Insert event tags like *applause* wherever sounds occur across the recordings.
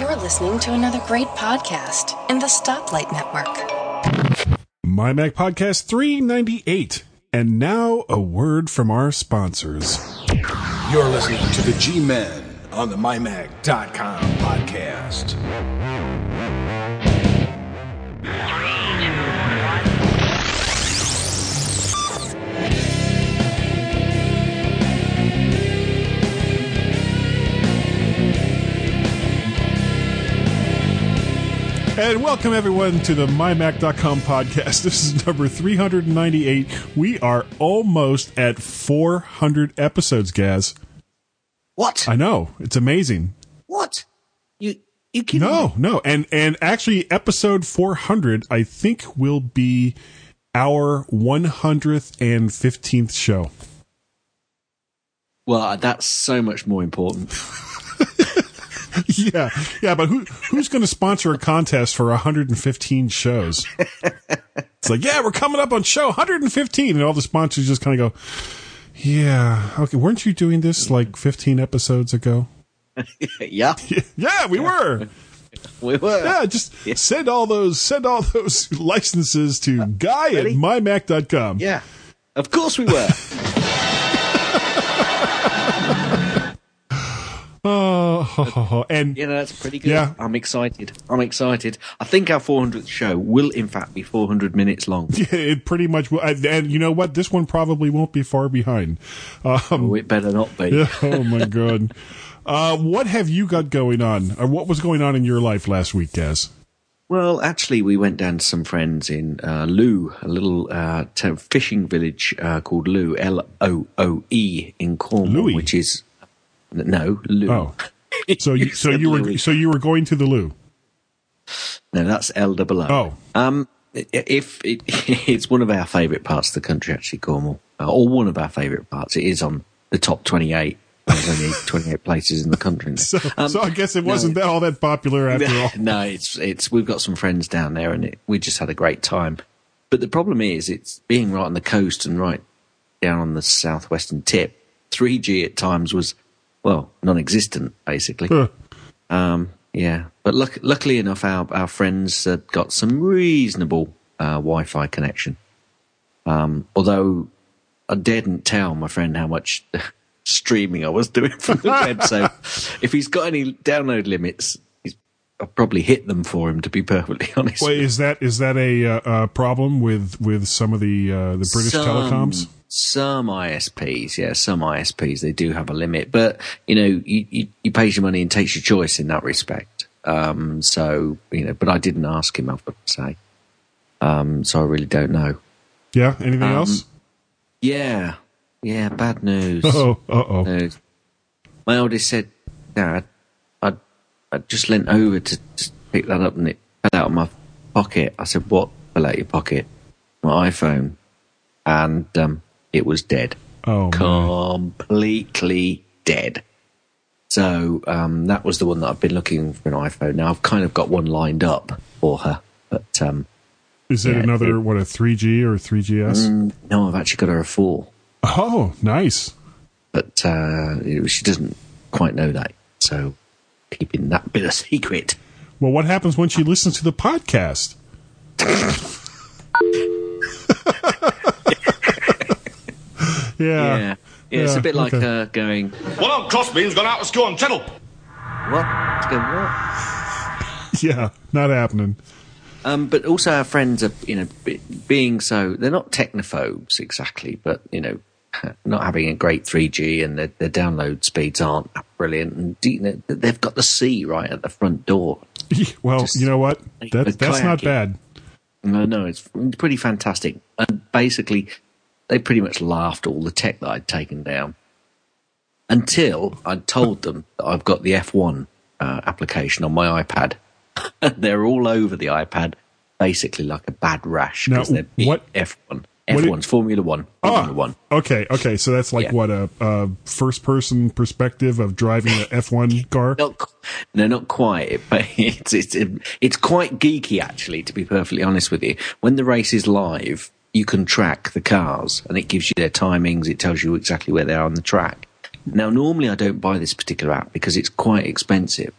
You're listening to another great podcast in the Stoplight Network. My Mac Podcast 398. And now a word from our sponsors. You're listening to the G Men on the MyMac.com podcast. And welcome everyone to the MyMac.com podcast. This is number 398. We are almost at 400 episodes, Gaz. What? I know. It's amazing. What? You you kidding No, me? no. And and actually episode 400 I think will be our 115th show. Well, uh, that's so much more important. *laughs* *laughs* Yeah. Yeah, but who who's going to sponsor a contest for 115 shows? It's like, "Yeah, we're coming up on show 115." And all the sponsors just kind of go, "Yeah, okay, weren't you doing this like 15 episodes ago?" *laughs* yeah, *laughs* Yeah, we were. we were. Yeah, just send all those send all those licenses to uh, guy at Ready? mymac.com. Yeah. Of course we were. Oh, *laughs* and you know, that's pretty good. Yeah. I'm excited. I'm excited. I think our 400th show will, in fact, be 400 minutes long. *laughs* it pretty much will. And and you know what? This one probably won't be far behind. Um, Oh, it better not be. *laughs* Yeah, oh my god. Uh, what have you got going on, or what was going on in your life last week, Gaz? Well, actually, we went down to some friends in uh, Loo, a little uh, t- fishing village uh, called Loo, L O O E, in Cornwall, Louis? which is no Loo. Oh, so you so you were *laughs* so you were going to the loo. No, that's L double O. Oh. Um, if it, *laughs* it's one of our favourite parts of the country, actually, Cornwall, uh, or one of our favourite parts. It is on the top twenty-eight. There's only *laughs* twenty-eight places in the country. So, Um, so I guess it wasn't that all that popular after all. no, it's it's we've got some friends down there, and it, we just had a great time. But the problem is, it's being right on the coast and right down on the southwestern tip. Three G at times was well non-existent, basically. Huh. Um, yeah, but luck- luckily enough, our our friends uh, got some reasonable uh, Wi-Fi connection. Um, although I didn't tell my friend how much *laughs* streaming I was doing from the web, so *laughs* if he's got any download limits, probably hit them for him. To be perfectly *laughs* honest, Wait, is that is that a uh, problem with with some of the uh, the British Some- telecoms? Some ISPs, yeah, some ISPs they do have a limit, but you know, you, you, you pay your money and takes your choice in that respect. Um, so you know, but I didn't ask him, I've got to say. Um, so I really don't know. Yeah. Anything Um, else? Yeah, yeah, bad news. *laughs* Oh, uh oh. My oldest said, Dad, I just leant over to, to pick that up and it fell out of my pocket. I said, What fell out of your pocket? My iPhone. And um, it was dead. Oh. Completely dead. So um, that was the one that I've been looking for an iPhone. Now I've kind of got one lined up for her. But um, Is it yeah, another it- what a 3G or 3GS? mm, no, I've actually got her a 4. Oh, nice. but uh, she doesn't quite know that. So keeping that bit a secret. Well, what happens when she listens to the podcast? *laughs* yeah. Yeah, yeah, it's a bit like okay. uh, going One of Crossbean's gone out of school on Channel. what? It's going, what? *laughs* Yeah, not happening. Um, but also our friends are, you know, being so they're not technophobes exactly, but you know, *laughs* not having a great 3G and their, their download speeds aren't brilliant, and you know, they've got the sea right at the front door. *laughs* Well, Just you know what? *laughs* That, that's not bad. No, no, it's pretty fantastic. And basically, they pretty much laughed all the tech that I'd taken down until I'd told them that I've got the F1 uh, application on my iPad. they're all over the iPad, basically like a bad rash because they're what- F1. What F1's it- Formula One. Formula Ah, One. okay, okay. So that's like Yeah. what a, a first-person perspective of driving an F1 *laughs* car. Not, no, not quite. *laughs* But it's it's it's quite geeky, actually. To be perfectly honest with you, when the race is live, you can track the cars, and it gives you their timings. It tells you exactly where they are on the track. Now, normally I don't buy this particular app because it's quite expensive.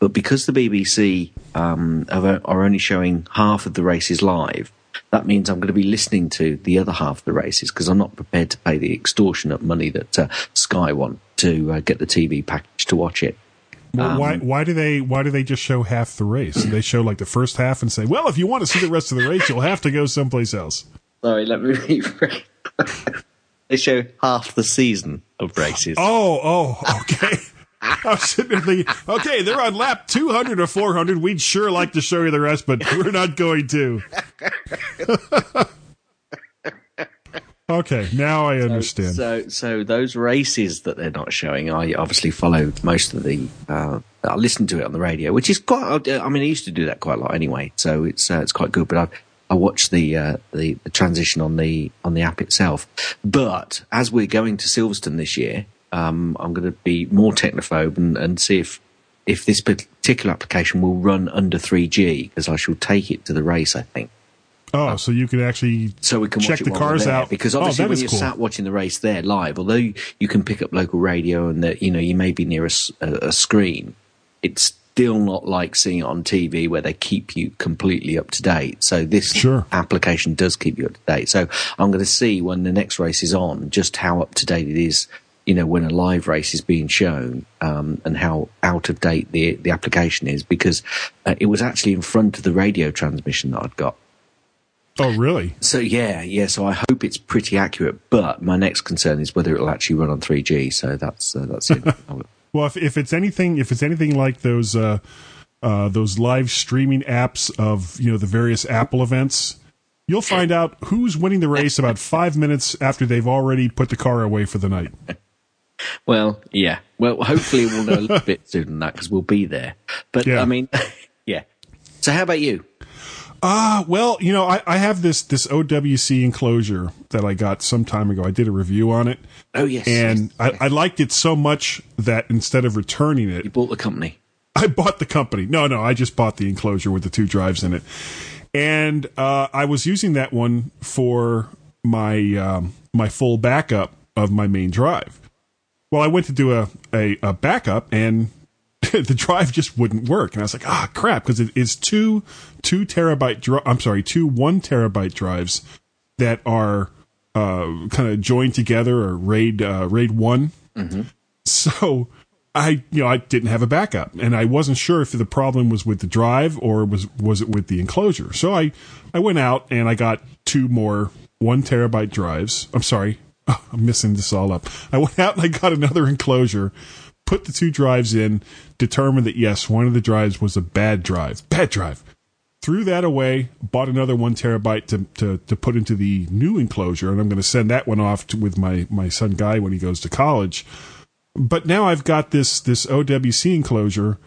But because the BBC um, are, are only showing half of the races live, that means I'm going to be listening to the other half of the races because I'm not prepared to pay the extortionate money that uh, Sky want to uh, get the TV package to watch it. Well, why why do they why do they just show half the race? They show like the first half and say, "Well, if you want to see the rest of the race, you'll have to go someplace else." Sorry, let me rephrase. *laughs* they show half the season of races. Oh, oh, okay. *laughs* I was sitting there thinking, okay, they're on lap 200 or 400. We'd sure like to show you the rest, but we're not going to. *laughs* okay, now I understand. So, so those races that they're not showing, I obviously follow most of the. Uh, I listen to it on the radio, which is quite. I mean, I used to do that quite a lot anyway, so it's uh, it's quite good. But I I watch the, uh, the the transition on the on the app itself. But as we're going to Silverstone this year, um, I'm going to be more technophobe and, and see if if this particular application will run under 3G because I shall take it to the race. I think. Oh, so you can actually so we can check the cars out because obviously oh, when you're cool. sat watching the race there live, although you can pick up local radio and that you know you may be near a, a, a screen, it's still not like seeing it on TV where they keep you completely up to date. So this sure. application does keep you up to date. So I'm going to see when the next race is on just how up to date it is. You know, when a live race is being shown, um, and how out of date the the application is, because uh, it was actually in front of the radio transmission that I'd got. Oh, really? So yeah, yeah. So I hope it's pretty accurate. But my next concern is whether it'll actually run on 3G. So that's uh, that's it. *laughs* well, if if it's anything, if it's anything like those uh, uh, those live streaming apps of you know the various Apple events, you'll find out who's winning the race about five minutes after they've already put the car away for the night. *laughs* Well, yeah. Well, hopefully we'll know a little *laughs* bit sooner than that because we'll be there. But Yeah. I mean, *laughs* yeah. So how about you? Ah, well, you know, I, I have this this OWC enclosure that I got some time ago. I did a review on it, Oh yes, and yes. I, I liked it so much that instead of returning it, you bought the company. I bought the company. No, no, I just bought the enclosure with the two drives in it, and uh, I was using that one for my um, my full backup of my main drive. Well, I went to do a a, a backup, and *laughs* the drive just wouldn't work, and I was like, ah, crap, because it is two two terabyte. Dri- I'm sorry, two one terabyte drives that are uh, kind of joined together or RAID uh, RAID one. So I, you know, I didn't have a backup, and I wasn't sure if the problem was with the drive or was was it with the enclosure. So I, I went out and I got two more one terabyte drives. I'm sorry, *laughs* I'm missing this all up. I went out and I got another enclosure, put the two drives in, determined that yes, one of the drives was a bad drive, bad drive. Threw that away, bought another one terabyte to, to, to put into the new enclosure, and I'm going to send that one off to, with my, my son Guy when he goes to college but now I've got this this OWC enclosure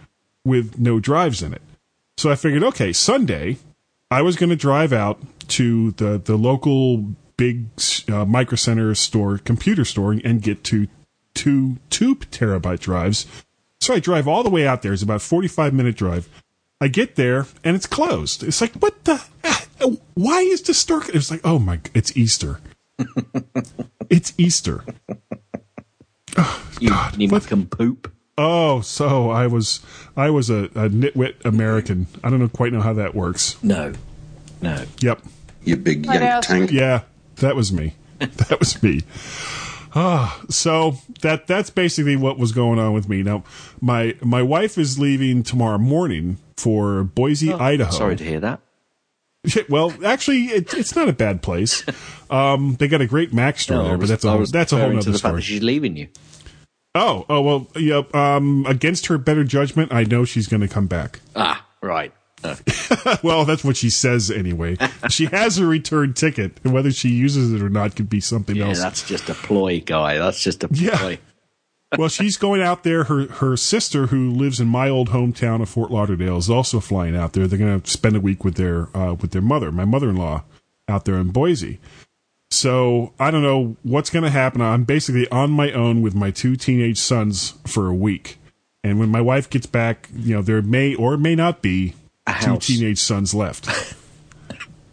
with no drives in it. So I figured, okay, Sunday, I was going to drive out to the the local big uh, micro center store, computer store, and get to two two terabyte drives. So I drive all the way out there. It's about a forty five minute drive. I get there and it's closed. It's like, what the? Why is the store? It's like, oh my, it's Easter. *laughs* it's Easter. You, God, you what- can poop. Oh, so I was I was a, a nitwit American. I don't know quite know how that works. No, no. Yep. You big What young else? tank. Yeah, that was me. *laughs* That was me. Ah, so that that's basically what was going on with me. Now, my my wife is leaving tomorrow morning for Boise, Idaho. Oh, Sorry to hear that. Well, actually, it, it's not a bad place. *laughs* Um, they got a great Mac store No, there, but that's a was that's a whole other story. that she's leaving you. Oh, oh well, yeah. Um, against her better judgment, I know she's going to come back. Ah, right. *laughs* Well, that's what she says anyway. *laughs* she has a return ticket, and whether she uses it or not could be something Yeah, else. that's just a ploy, guy. That's just a *laughs* ploy. Yeah. well, she's going out there. Her her sister, who lives in my old hometown of Fort Lauderdale, is also flying out there. They're going to spend a week with their uh, with their mother, my mother in law, out there in Boise. So I don't know what's going to happen. I'm basically on my own with my two teenage sons for a week. And when my wife gets back, you know, there may or may not be two house. teenage sons left. *laughs*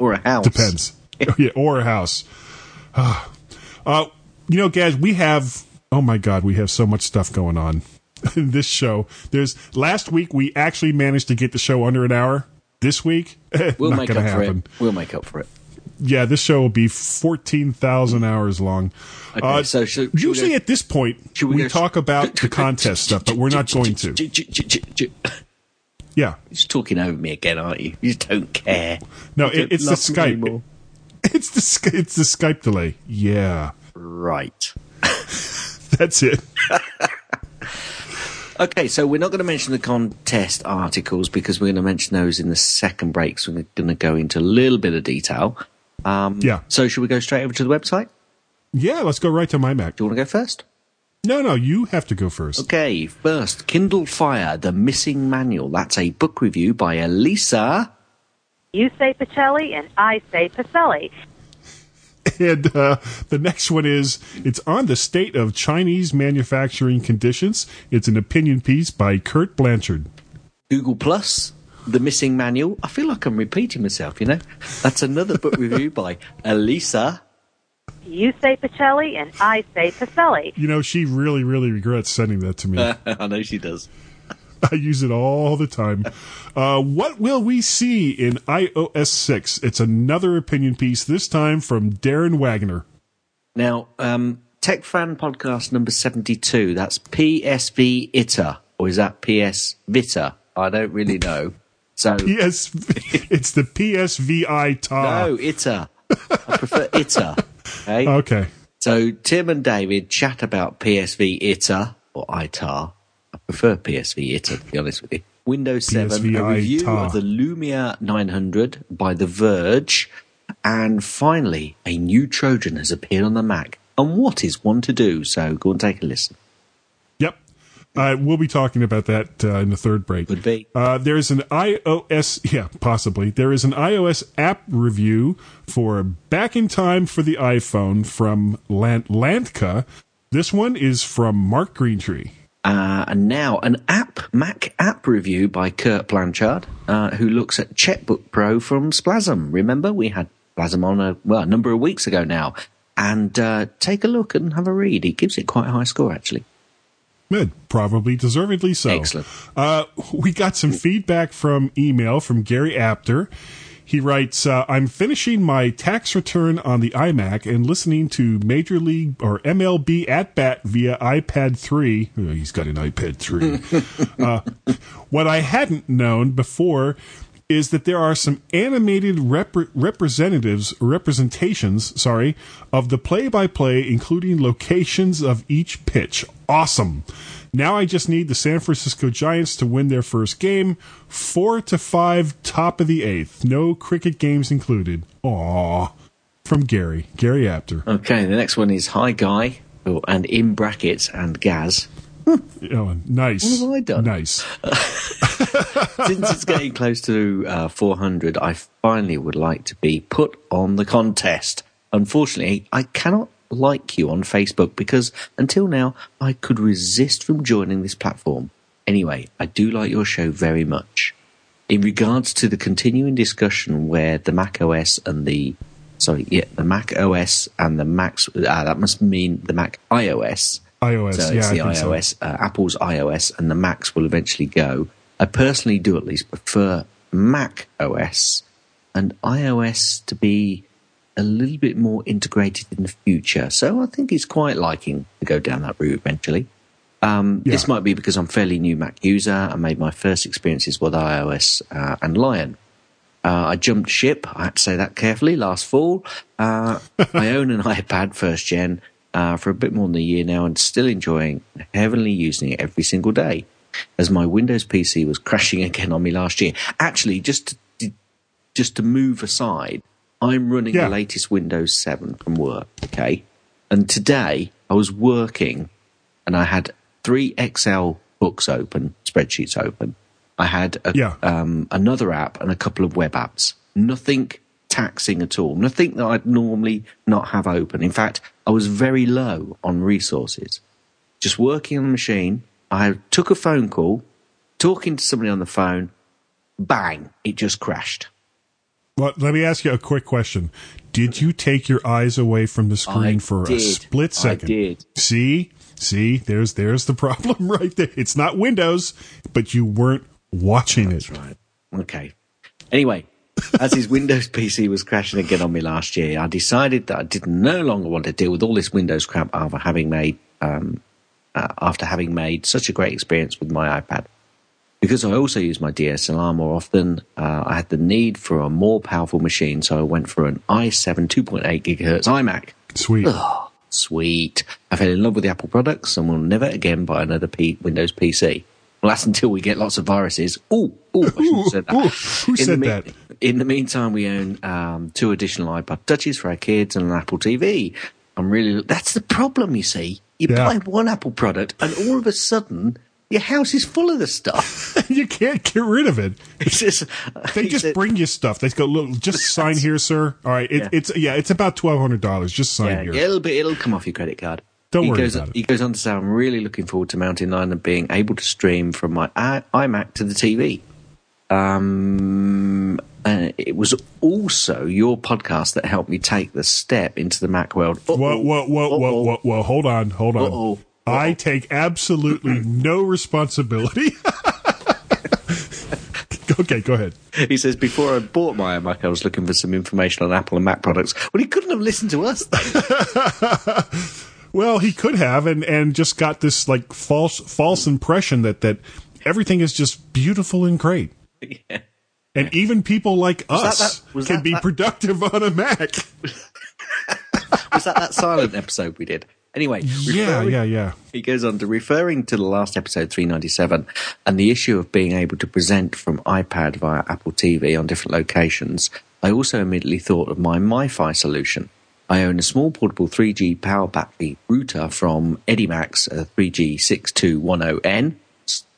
Or a house. Depends. *laughs* yeah, or a house. *sighs* uh, you know, guys, we have. Oh my God, we have so much stuff going on. *laughs* in this show. There's last week we actually managed to get the show under an hour. This week, We'll not make up to for it. We'll make up for it. Yeah, this show will be fourteen thousand hours long. Uh, Okay, so should- should we usually go- at this point Should we, talk about the contest stuff, but we're not going to. Yeah, just talking over me again, aren't you? You don't care. no, it, don't it's the Skype. anymore. *laughs* It's the it's the Skype delay. Yeah, Right. *laughs* that's it. *laughs* Okay, so we're not going to mention the contest articles because we're going to mention those in the second break. So we're going to go into a little bit of detail. Um, Yeah. So should we go straight over to the website? Yeah, let's go right to my Mac. Do you want to go first? No, no, you have to go first. Okay, first, Kindle Fire, The Missing Manual. That's a book review by Elisa. You say Pacelli and I say Pacelli. And uh, the next one is it's on the state of Chinese manufacturing conditions. It's an opinion piece by Kurt Blanchard. Google Plus, The Missing Manual. I feel like I'm repeating myself, you know? That's another book review by Elisa. You say Pacelli and I say Pacelli. You know, she really, really regrets sending that to me. *laughs* I know she does. *laughs* I use it all the time. Uh, what will we see in iOS 6? It's another opinion piece, this time from Darren Wagner. Now, um, Tech Fan Podcast number 72, that's PSV ITA, or is that PS Vita? I don't really know. So, PS, *laughs* it's the PSVI TAR. no, ITA. I prefer ITA. Okay? Okay. So, Tim and David chat about PSV ITA, or ITAR. I prefer PSV ITA, to be honest with you. Windows 7, a review ITAR. of the Lumia 900 by The Verge. And finally, a new Trojan has appeared on the Mac. And what is one to do? So, go and take a listen. Uh, we'll be talking about that uh, in the third break. Could be. Uh, there's an iOS, yeah, possibly. There is an iOS app review for Back in Time for the iPhone from Lant- Lantka. This one is from Mark Greentree. Uh, and now an app, Mac app review by Kurt Blanchard, uh, who looks at Checkbook Pro from Splasm. Remember, we had Splasm on a, well, a number of weeks ago now. And uh, take a look and have a read. He gives it quite a high score, actually. Good, probably deservedly so. Excellent. Uh, we got some feedback from email from Gary Apter. He writes, uh, I'm finishing my tax return on the iMac and listening to Major League or MLB at bat via iPad 3. Oh, he's got an iPad 3. *laughs* uh, what I hadn't known before is that there are some animated rep- representatives, representations, sorry, of the play by play, including locations of each pitch. Awesome. Now I just need the San Francisco Giants to win their first game. Four to five, top of the eighth. No cricket games included. Aw. From Gary. Gary Apter. Okay, the next one is Hi Guy, oh, and in brackets, and Gaz. *laughs* Oh, nice. What have I done? Nice. *laughs* Since it's getting close to uh, 400, I finally would like to be put on the contest. Unfortunately, I cannot like you on Facebook because until now I could resist from joining this platform. Anyway, I do like your show very much. In regards to the continuing discussion where the Mac OS and the sorry, yeah, the Mac OS and the Macs ah, that must mean the Mac iOS. iOS. So yeah, it's the I think so. iOS, uh, Apple's iOS, and the Macs will eventually go. I personally do at least prefer Mac OS and iOS to be a little bit more integrated in the future. So I think it's quite liking to go down that route eventually. Um, Yeah. This might be because I'm fairly new Mac user. I made my first experiences with iOS uh, and Lion. Uh, I jumped ship. I had to say that carefully. Last fall, uh, *laughs* I own an iPad first gen uh, for a bit more than a year now, and still enjoying heavily using it every single day. As my Windows PC was crashing *laughs* again on me last year. Actually, just to, just to move aside, I'm running Yeah. the latest Windows 7 from work. Okay, and today I was working, and I had three Excel books open, spreadsheets open. I had a, Yeah. um, another app and a couple of web apps. Nothing taxing at all. Nothing that I'd normally not have open. In fact, I was very low on resources. Just working on the machine. I took a phone call, talking to somebody on the phone. Bang! It just crashed. Well, let me ask you a quick question. Did you take your eyes away from the screen I for a did. split I second? did. See? See, there's there's the *laughs* problem right there. It's not Windows, but you weren't watching it. Right. Okay. Anyway, as his Windows PC was crashing again on me last year, I decided that I did no longer want to deal with all this Windows crap after having made um, uh, after having made such a great experience with my iPad. Because I also use my DSLR more often, uh, I had the need for a more powerful machine, so I went for an i7 2.8 gigahertz iMac. Sweet. Oh, sweet. I fell in love with the Apple products and will never again buy another P- Windows PC. Well, that's until we get lots of viruses. Ooh, ooh, I shouldn't have said that. Ooh, who In said the that? In the meantime, we own um, two additional iPod Touches for our kids and an Apple TV. I'm really, that's the problem, you see. You Yeah. buy one Apple product and all of a sudden, your house is full of the stuff. *laughs* you can't get rid of it. *laughs* Just, They just said- bring you stuff. They go, look, just *laughs* sign here, sir. All right, it, Yeah. it's yeah, it's about twelve hundred dollars. Just sign Yeah, here. it'll be it'll come off your credit card. Don't he worry goes, about it. He goes on to say, "I'm really looking forward to Mountain Lion and being able to stream from my i- iMac to the TV." Um, and it was also your podcast that helped me take the step into the Mac world. Whoa, whoa, whoa, whoa, whoa, whoa! Hold on, hold on. Uh-oh. I take absolutely *clears throat* no responsibility. *laughs* okay, go ahead. He says, "Before I bought my iMac, I was looking for some information on Apple and Mac products." Well, he couldn't have listened to us. *laughs* Well, he could have, and and just got this like false false impression that that everything is just beautiful and great. *laughs* Yeah. And even people like that us that- was can that be that- productive on a Mac. *laughs* Was that that silent episode we did? Anyway, Yeah, yeah, yeah. He goes on to referring to the last episode 397 and the issue of being able to present from iPad via Apple TV on different locations. I also immediately thought of my MiFi solution. I own a small portable 3G power battery router from Edimax, a 3G6210N.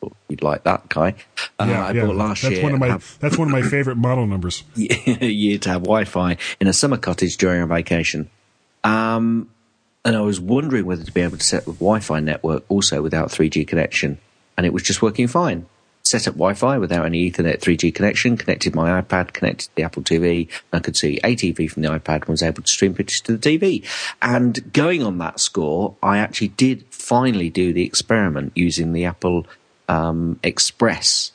Thought You'd like that, guy. Uh, yeah, I yeah. bought last that's year. one of my have- *laughs* that's one of my favorite model numbers. *laughs* year to have Wi-Fi in a summer cottage during a vacation. Um, and I was wondering whether to be able to set up a Wi-Fi network also without 3G connection, and it was just working fine. Set up Wi-Fi without any Ethernet 3G connection, connected my iPad, connected to the Apple TV, I could see ATV from the iPad and was able to stream pictures to the TV. And going on that score, I actually did finally do the experiment using the Apple um, Express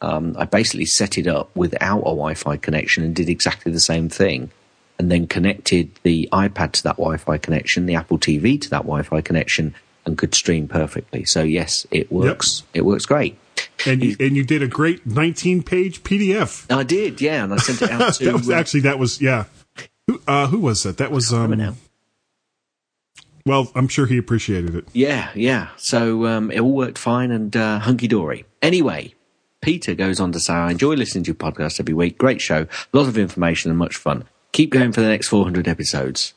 um, I basically set it up without a Wi-Fi connection and did exactly the same thing, and then connected the iPad to that Wi-Fi connection, the Apple TV to that Wi-Fi connection, and could stream perfectly. So yes, it works. It works great. And you, and you did a great 19 page PDF. I did, yeah, and I sent it out *laughs* to. that was uh, actually that was yeah. Who uh, who was that? That was um. Well, I'm sure he appreciated it. Yeah, yeah. So um, it all worked fine and uh, hunky dory. Anyway, Peter goes on to say, I enjoy listening to your podcast every week. Great show, a lot of information and much fun. Keep going for the next 400 episodes.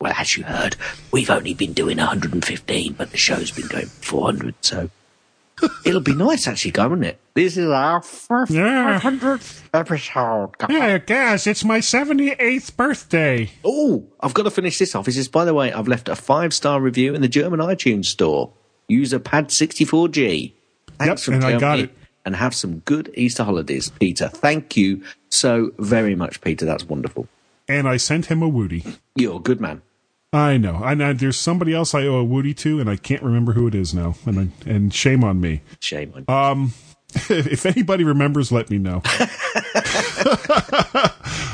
Well, as you heard, we've only been doing 115, but the show's been going 400, so it'll be nice actually, guy, wouldn't it? This is our first Yeah. 500th episode. guy. Yeah, guys, it's my 78th birthday. Oh, I've got to finish this off. He says, by the way, I've left a five star review in the German iTunes store. User pad64G. Thanks Yep, and I got it. And have some good Easter holidays, Peter. Thank you so very much, Peter. That's wonderful. And I sent him a Woody. You're a good man. I know. I know. Uh, there's somebody else I owe a Woody to, and I can't remember who it is now. And I, and shame on me. Shame on you. Um, *laughs* if anybody remembers, let me know. *laughs*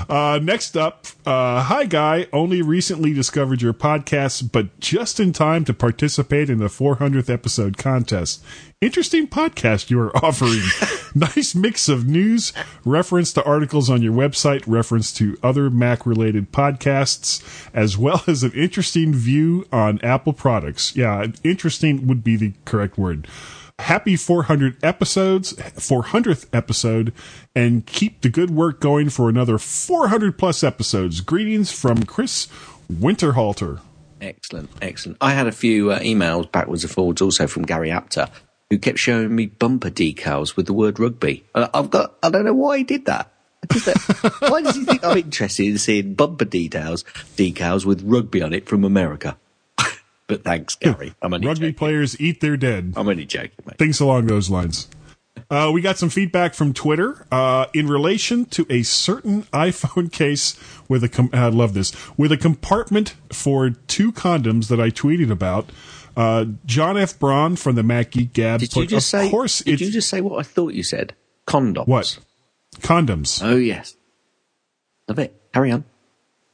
uh, next up, uh, hi guy. Only recently discovered your podcast, but just in time to participate in the 400th episode contest. Interesting podcast you are *laughs* offering. nice mix of news, reference to articles on your website, reference to other Mac related podcasts, as well as an interesting view on Apple products. Yeah, interesting would be the correct word happy 400 episodes 400th episode and keep the good work going for another 400 plus episodes greetings from chris winterhalter Excellent, excellent. I had a few uh, emails backwards and forwards also from Gary Apter, who kept showing me bumper decals with the word rugby. Uh, I've got, I don't know why he did that. Why does he think I'm interested in seeing bumper details, decals with rugby on it from America? But thanks, Gary. I'm only rugby joking. players eat their dead I'm only joking, mate. things along those lines uh, we got some feedback from Twitter uh, in relation to a certain *laughs* iPhone case with a. Com- I love this with a compartment for two condoms that I tweeted about. Uh, John F. Braun from the Mac Geek Gab. Did you put, just of say? course did you just say what I thought you said? Condoms. what condoms. Oh yes. Love it. Carry on.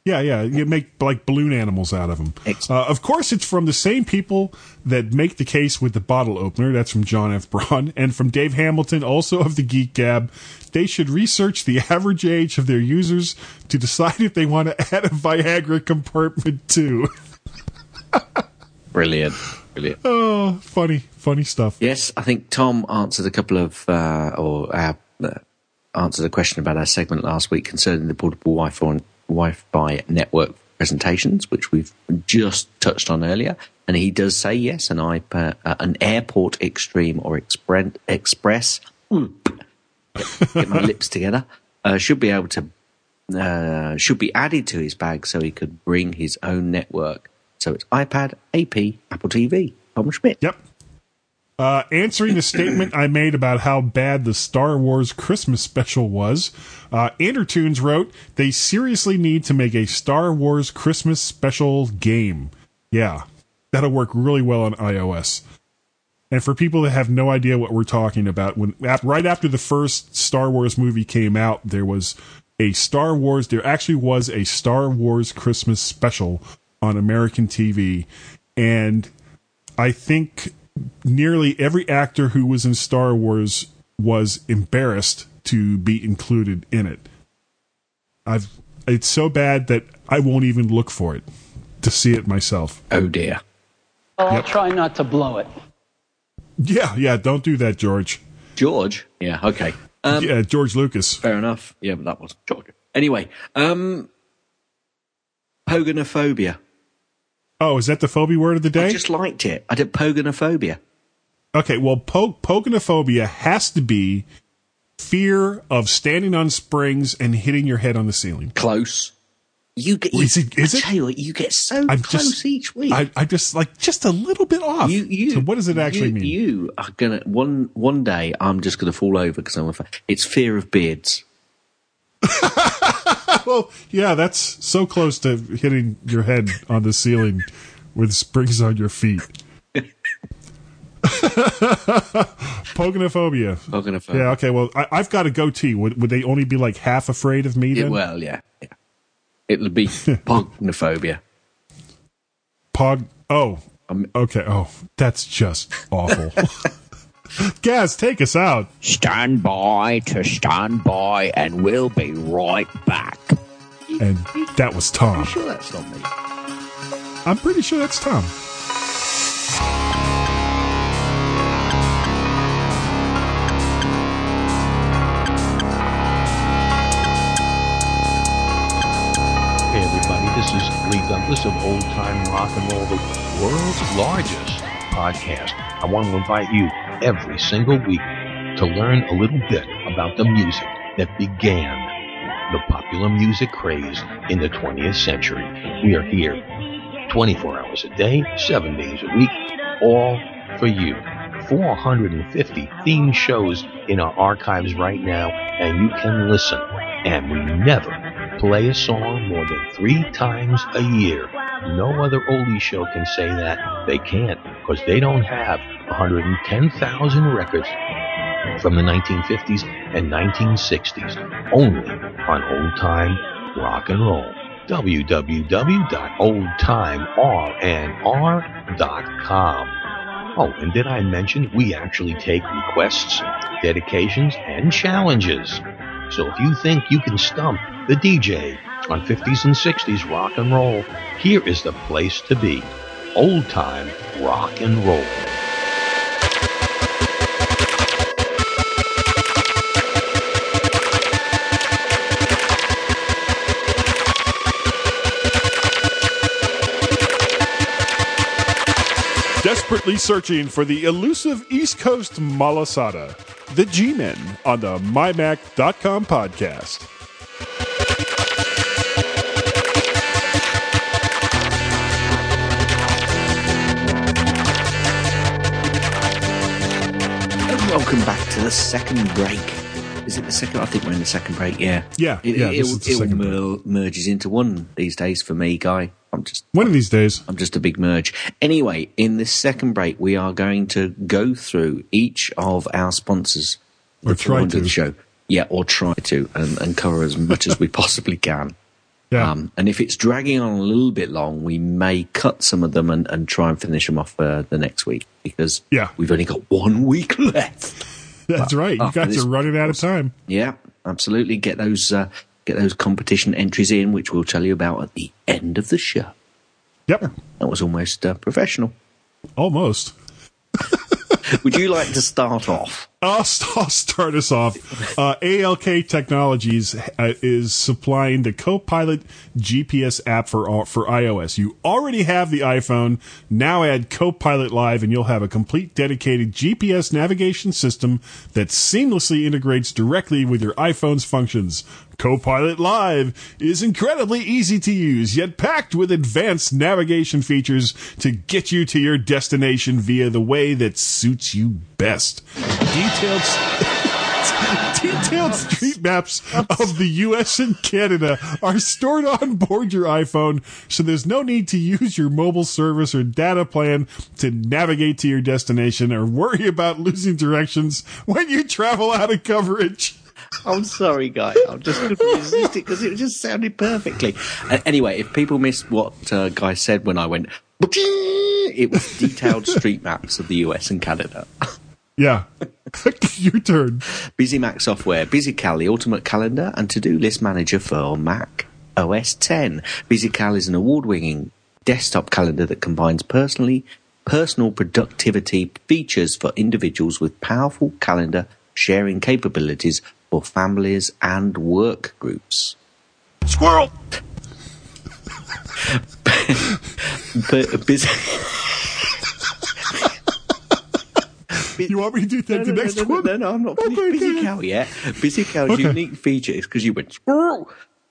Yeah, yeah. You make like balloon animals out of them. Uh, of course, it's from the same people that make the case with the bottle opener. That's from John F. Braun. And from Dave Hamilton, also of the Geek Gab. They should research the average age of their users to decide if they want to *laughs* add a Viagra compartment too. Brilliant. Brilliant. oh, funny, funny stuff. Yes, I think Tom answered a couple of, uh, or uh, uh, answered a question about our segment last week concerning the portable Wi-Fi, Wi-Fi network presentations, which we've just touched on earlier. And he does say yes, an iPad, uh, an Airport Extreme or Expre- Express. Get, get my *laughs* lips together. Uh, should be able to uh, should be added to his bag so he could bring his own network. So it's iPad, AP, Apple TV. Tom Schmidt. Yep. Uh, answering the *clears throat* statement I made about how bad the Star Wars Christmas special was, uh, Andertoons wrote, they seriously need to make a Star Wars Christmas special game. Yeah, that'll work really well on iOS. And for people that have no idea what we're talking about, when right after the first Star Wars movie came out, there was a Star Wars. There actually was a Star Wars Christmas special on American TV, and I think nearly every actor who was in Star Wars was embarrassed to be included in it. I've it's so bad that I won't even look for it to see it myself. Oh dear. Well, I'll Yep. try not to blow it. Yeah, yeah, don't do that, George. George. Yeah. Okay. Um, yeah, George Lucas. Fair enough. Yeah, but that was George. Anyway, um, pogonophobia. Oh, is that the phobia word of the day? I just liked it. I did pogonophobia. Okay, well, po- pogonophobia has to be fear of standing on springs and hitting your head on the ceiling. Close. You get. Is it- is I it? tell you what, you get so I'm close just- each week. I, I just like just a little bit off. you, you, so what does it actually you, mean? You are gonna one one day. I'm just gonna fall over because I'm. It's fear of beards. *laughs* well, yeah, that's so close to hitting your head on the ceiling with springs on your feet. *laughs* Pogonophobia. Pogonophobia. Yeah, okay, well, I, I've got a goatee. Would, would they only be like half afraid of me then? well, yeah, yeah. It'll be *laughs* pognophobia. Pog. Oh, Um, okay. Oh, that's just awful. Gaz, take us out. Stand by to stand by, and we'll be right back. And that was Tom. Sure, that's not me. I'm pretty sure that's Tom. Hey everybody, this is Lee Douglas of Old Time Rock and Roll, the world's largest podcast. I want to invite you every single week to learn a little bit about the music that began the popular music craze in the 20th century. We are here 24 hours a day, 7 days a week, all for you. 450 theme shows in our archives right now, and you can listen. And we never play a song more than three times a year. No other oldie show can say that. They can't, because they don't have 110,000 records from the 1950s and 1960s, only on old time rock and roll. www.oldtimernr.com. Oh, and did I mention we actually take requests, dedications, and challenges? So if you think you can stump the DJ on 50s and 60s rock and roll, here is the place to be. Old time rock and roll. Desperately searching for the elusive East Coast malasada. The G-Men on the MyMac.com podcast. Welcome back to the second break. Is it the second? I think we're in the second break. Yeah. Yeah, It, yeah, it, it, is the it second mer- merges into one these days for me, guy. I'm just One of these days. I'm just a big merge. Anyway, in this second break, we are going to go through each of our sponsors. Or try to. the show. Yeah, or try to, and, and cover as much as we *laughs* possibly can. Yeah. Um, and if it's dragging on a little bit long, we may cut some of them and, and try and finish them off uh, the next week because Yeah. we've only got one week left. *laughs* That's right. You guys are running out of time. Yeah, absolutely. Get those uh, get those competition entries in, which we'll tell you about at the end of the show. Yep. That was almost uh, professional. Almost. *laughs* Would you like to start off? I'll, st- I'll start us off. Uh, ALK Technologies uh, is supplying the Copilot GPS app for for iOS. You already have the iPhone. Now add Copilot Live, and you'll have a complete dedicated GPS navigation system that seamlessly integrates directly with your iPhone's functions. Copilot Live is incredibly easy to use, yet packed with advanced navigation features to get you to your destination via the way that suits you best. Detailed, *laughs* detailed street maps of the US and Canada are stored on board your iPhone, so there's no need to use your mobile service or data plan to navigate to your destination or worry about losing directions when you travel out of coverage. I'm sorry, guy. I'm just couldn't resist it because it just sounded perfectly. Uh, anyway, if people missed what uh, Guy said when I went, it was detailed street maps of the US and Canada. Yeah. your turn. Busy Mac software, BusyCal, the ultimate calendar and to-do list manager for Mac OS 10. BusyCal is an award-winning desktop calendar that combines personally personal productivity features for individuals with powerful calendar sharing capabilities for families and work groups. Squirrel! But busy. *laughs* You want me to do that the no, next no, no, one? No, no, I'm not. Okay, Busy okay. Cow yet. Busy Cow's Okay. unique feature is because you went squirrel.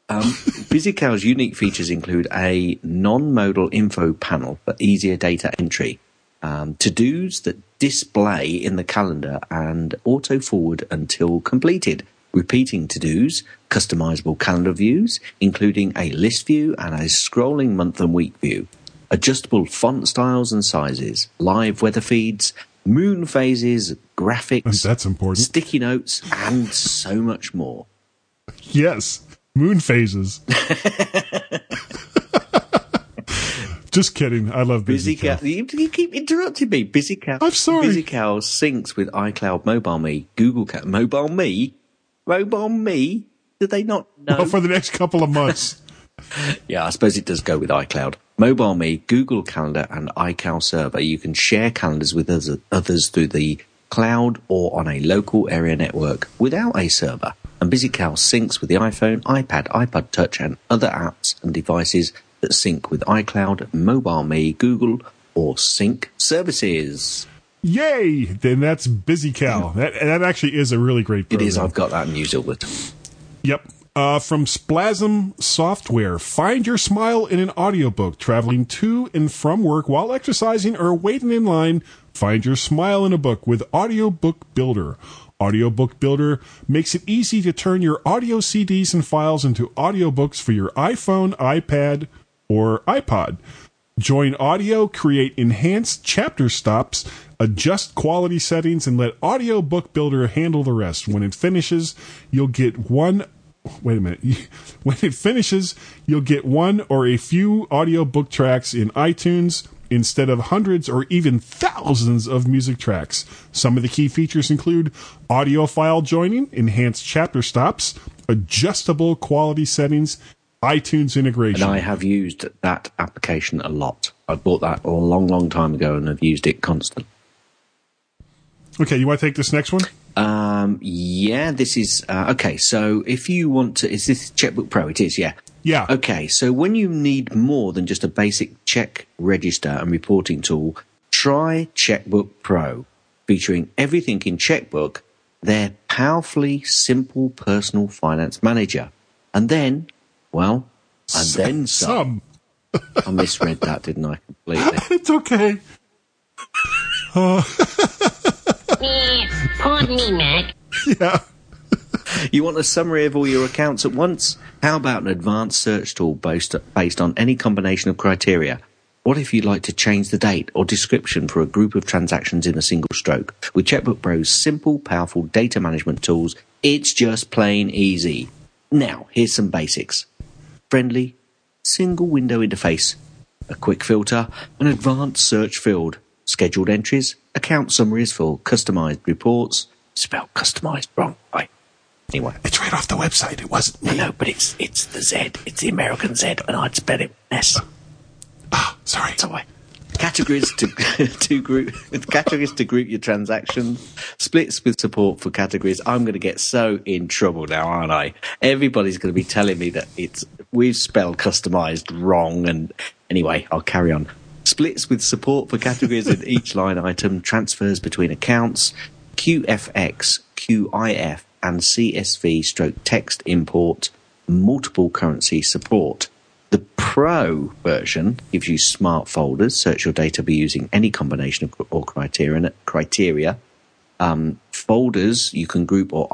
Um, Busy Cow's unique features include a non-modal info panel for easier data entry, um, to-dos that display in the calendar and auto forward until completed, repeating to-dos, customizable calendar views, including a list view and a scrolling month and week view, adjustable font styles and sizes, live weather feeds, moon phases, graphics, That's important. sticky notes, and so much more. Yes. Moon phases. *laughs* Just kidding. I love Busy, Busy Cow. Cow. You, you keep interrupting me. Busy Cow. I'm sorry. Busy Cow syncs with iCloud Mobile Me, Google Cat Mobile Me, Mobile Me. Did they not know? Well, *laughs* for the next couple of months. *laughs* Yeah, I suppose it does go with iCloud. Mobile Me, Google Calendar, and iCal Server. You can share calendars with others, others through the cloud or on a local area network without a server. And BusyCal syncs with the iPhone, iPad, iPod Touch, and other apps and devices that sync with iCloud, Mobile Me, Google, or Sync services. Yay! Then that's Busy Cow. That that actually is a really great It program. is. I've got that and use all the time. Yep. Uh, from Splasm Software, find your smile in an audiobook traveling to and from work while exercising or waiting in line. Find your smile in a book with Audiobook Builder. Audiobook Builder makes it easy to turn your audio CDs and files into audiobooks for your iPhone, iPad, or iPod. Join audio, create enhanced chapter stops, adjust quality settings, and let Audiobook Builder handle the rest. When it finishes, you'll get one. Wait a minute. *laughs* When it finishes, you'll get one or a few audiobook tracks in iTunes instead of hundreds or even thousands of music tracks. Some of the key features include audio file joining, enhanced chapter stops, adjustable quality settings, iTunes integration. And I have used that application a lot. I bought that a long, long time ago and have used it constantly. Okay, you want to take this next one? Um, yeah, this is uh, okay. So if you want to, is this Checkbook Pro? It is, yeah. Yeah. Okay, so when you need more than just a basic check register and reporting tool, try Checkbook Pro, featuring everything in Checkbook, their powerfully simple personal finance manager. And then, well, and then some. Some. I misread that, didn't I? *laughs* Completely. It's okay. *laughs* Pardon me, Mac. Yeah. You want a summary of all your accounts at once? How about an advanced search tool based, based on any combination of criteria? What if you'd like to change the date or description for a group of transactions in a single stroke? With Checkbook Pro's simple, powerful data management tools, it's just plain easy. Now, here's some basics. Friendly, single window interface, a quick filter, an advanced search field, scheduled entries, account summaries for customized reports. Spelled customized wrong. I, anyway. It's right off the website. It wasn't me. No, but it's it's the Z. It's the American Z, and I'd spell it S. Ah, sorry. Sorry. Categories to *laughs* to group categories to group your transactions. Splits with support for categories. I'm going to get so in trouble now, aren't I? Everybody's going to be telling me that it's we've spelled customized wrong. And anyway, I'll carry on. Splits with support for categories in each line item. Transfers between accounts. QFX, QIF, and CSV stroke text import. Multiple currency support. The Pro version gives you smart folders. Search your data by using any combination of or criteria. criteria. Um, folders, you can group or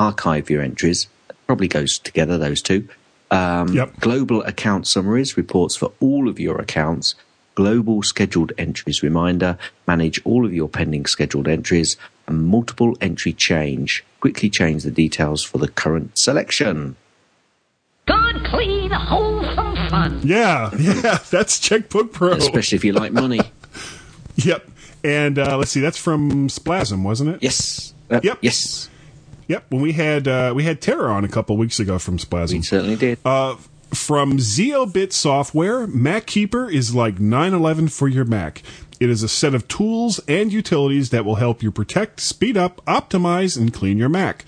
archive your entries. Probably goes together, those two. Um, Yep. Global account summaries, reports for all of your accounts. Global scheduled entries reminder, manage all of your pending scheduled entries. And multiple entry change, quickly change the details for the current selection. Good, clean, wholesome fun. Yeah, *laughs* yeah, that's Checkbook Pro. Especially if you like money. *laughs* Yep. And uh, let's see, that's from Splasm, wasn't it? Yes. Uh, Yep. Yes. Yep. When we had uh, we had Terra on a couple weeks ago from Splasm. We certainly did. Uh, from Zeobit Software, Mac Keeper is like 911 for your Mac. It is a set of tools and utilities that will help you protect, speed up, optimize, and clean your Mac.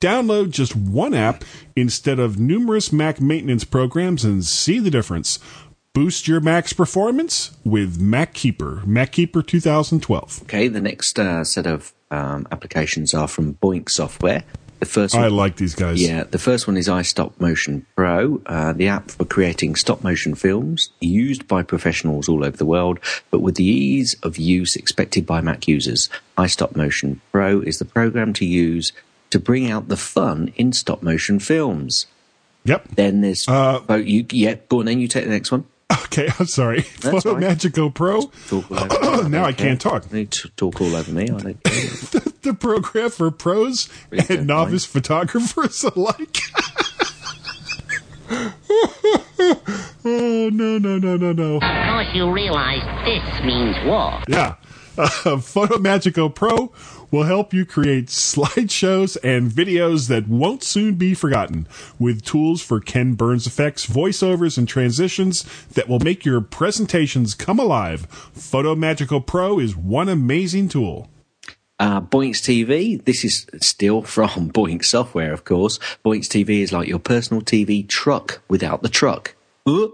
Download just one app instead of numerous Mac maintenance programs and see the difference. Boost your Mac's performance with Mac Keeper. Mac Keeper 2012. Okay, the next uh, set of um, applications are from Boinx Software. The first one, I like these guys. yeah, the first one is iStop Motion Pro, uh, the app for creating stop motion films used by professionals all over the world, but with the ease of use expected by Mac users. iStop Motion Pro is the program to use to bring out the fun in stop motion films. Yep. Then there's Uh, oh, you, yeah, go on then. You take the next one. Okay, I'm sorry. That's *laughs* Photo fine. Magico Pro, Talk all over *coughs* me. Now I can't talk. You need to talk all over me. I don't *laughs* care. the program for pros Please and novice photographers alike. *laughs* oh no no no no no! Of course, you realize this means war. Yeah, uh, *laughs* FotoMagico Pro will help you create slideshows and videos that won't soon be forgotten, with tools for Ken Burns effects, voiceovers, and transitions that will make your presentations come alive. FotoMagico Pro is one amazing tool. Uh, Boinx TV, this is still from *laughs* Boinx Software, of course. Boinx TV is like your personal TV truck without the truck. Uh,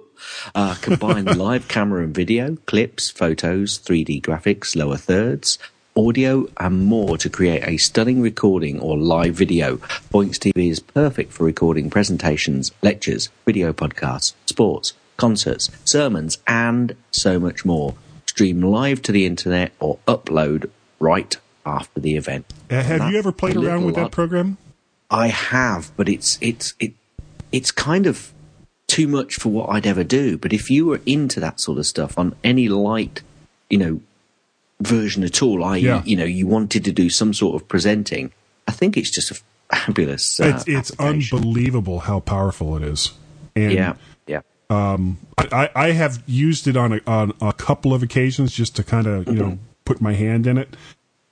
uh, combine *laughs* live camera and video, clips, photos, 3D graphics, lower thirds, audio, and more to create a stunning recording or live video. Boinx TV is perfect for recording presentations, lectures, video podcasts, sports, concerts, sermons, and so much more. Stream live to the internet or upload right after the event. Uh, have you ever played around with that program? I have, but it's it's it it's kind of too much for what I'd ever do. But if you were into that sort of stuff on any light, you know, version at all, I Yeah. you know, you wanted to do some sort of presenting, I think it's just a fabulous. Uh, it's it's unbelievable how powerful it is. And Yeah, yeah. Um, I, I have used it on a, on a couple of occasions just to kind of you know put my hand in it,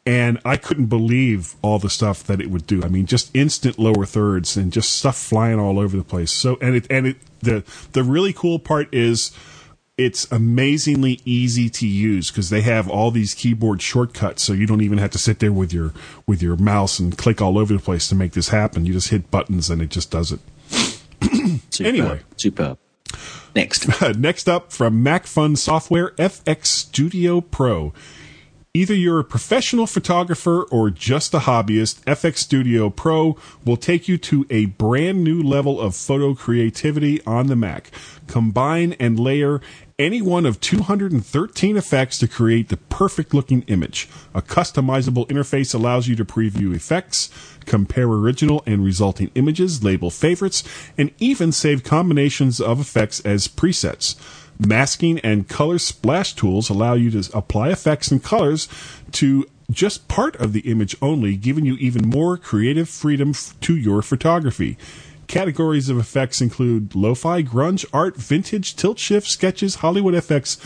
and I couldn't believe all the stuff that it would do. I mean, just instant lower thirds and just stuff flying all over the place. So and it and it the the really cool part is it's amazingly easy to use because they have all these keyboard shortcuts so you don't even have to sit there with your with your mouse and click all over the place to make this happen you just hit buttons and it just does it Superb, Anyway. superb. Next, *laughs* Next up from MacPhun Software FX Studio Pro. Either you're a professional photographer or just a hobbyist, FX Studio Pro will take you to a brand new level of photo creativity on the Mac. Combine and layer any one of 213 effects to create the perfect looking image. A customizable interface allows you to preview effects, compare original and resulting images, label favorites, and even save combinations of effects as presets. Masking and color splash tools allow you to apply effects and colors to just part of the image only, giving you even more creative freedom f- to your photography. Categories of effects include lo-fi, grunge, art, vintage, tilt shift, sketches, Hollywood FX,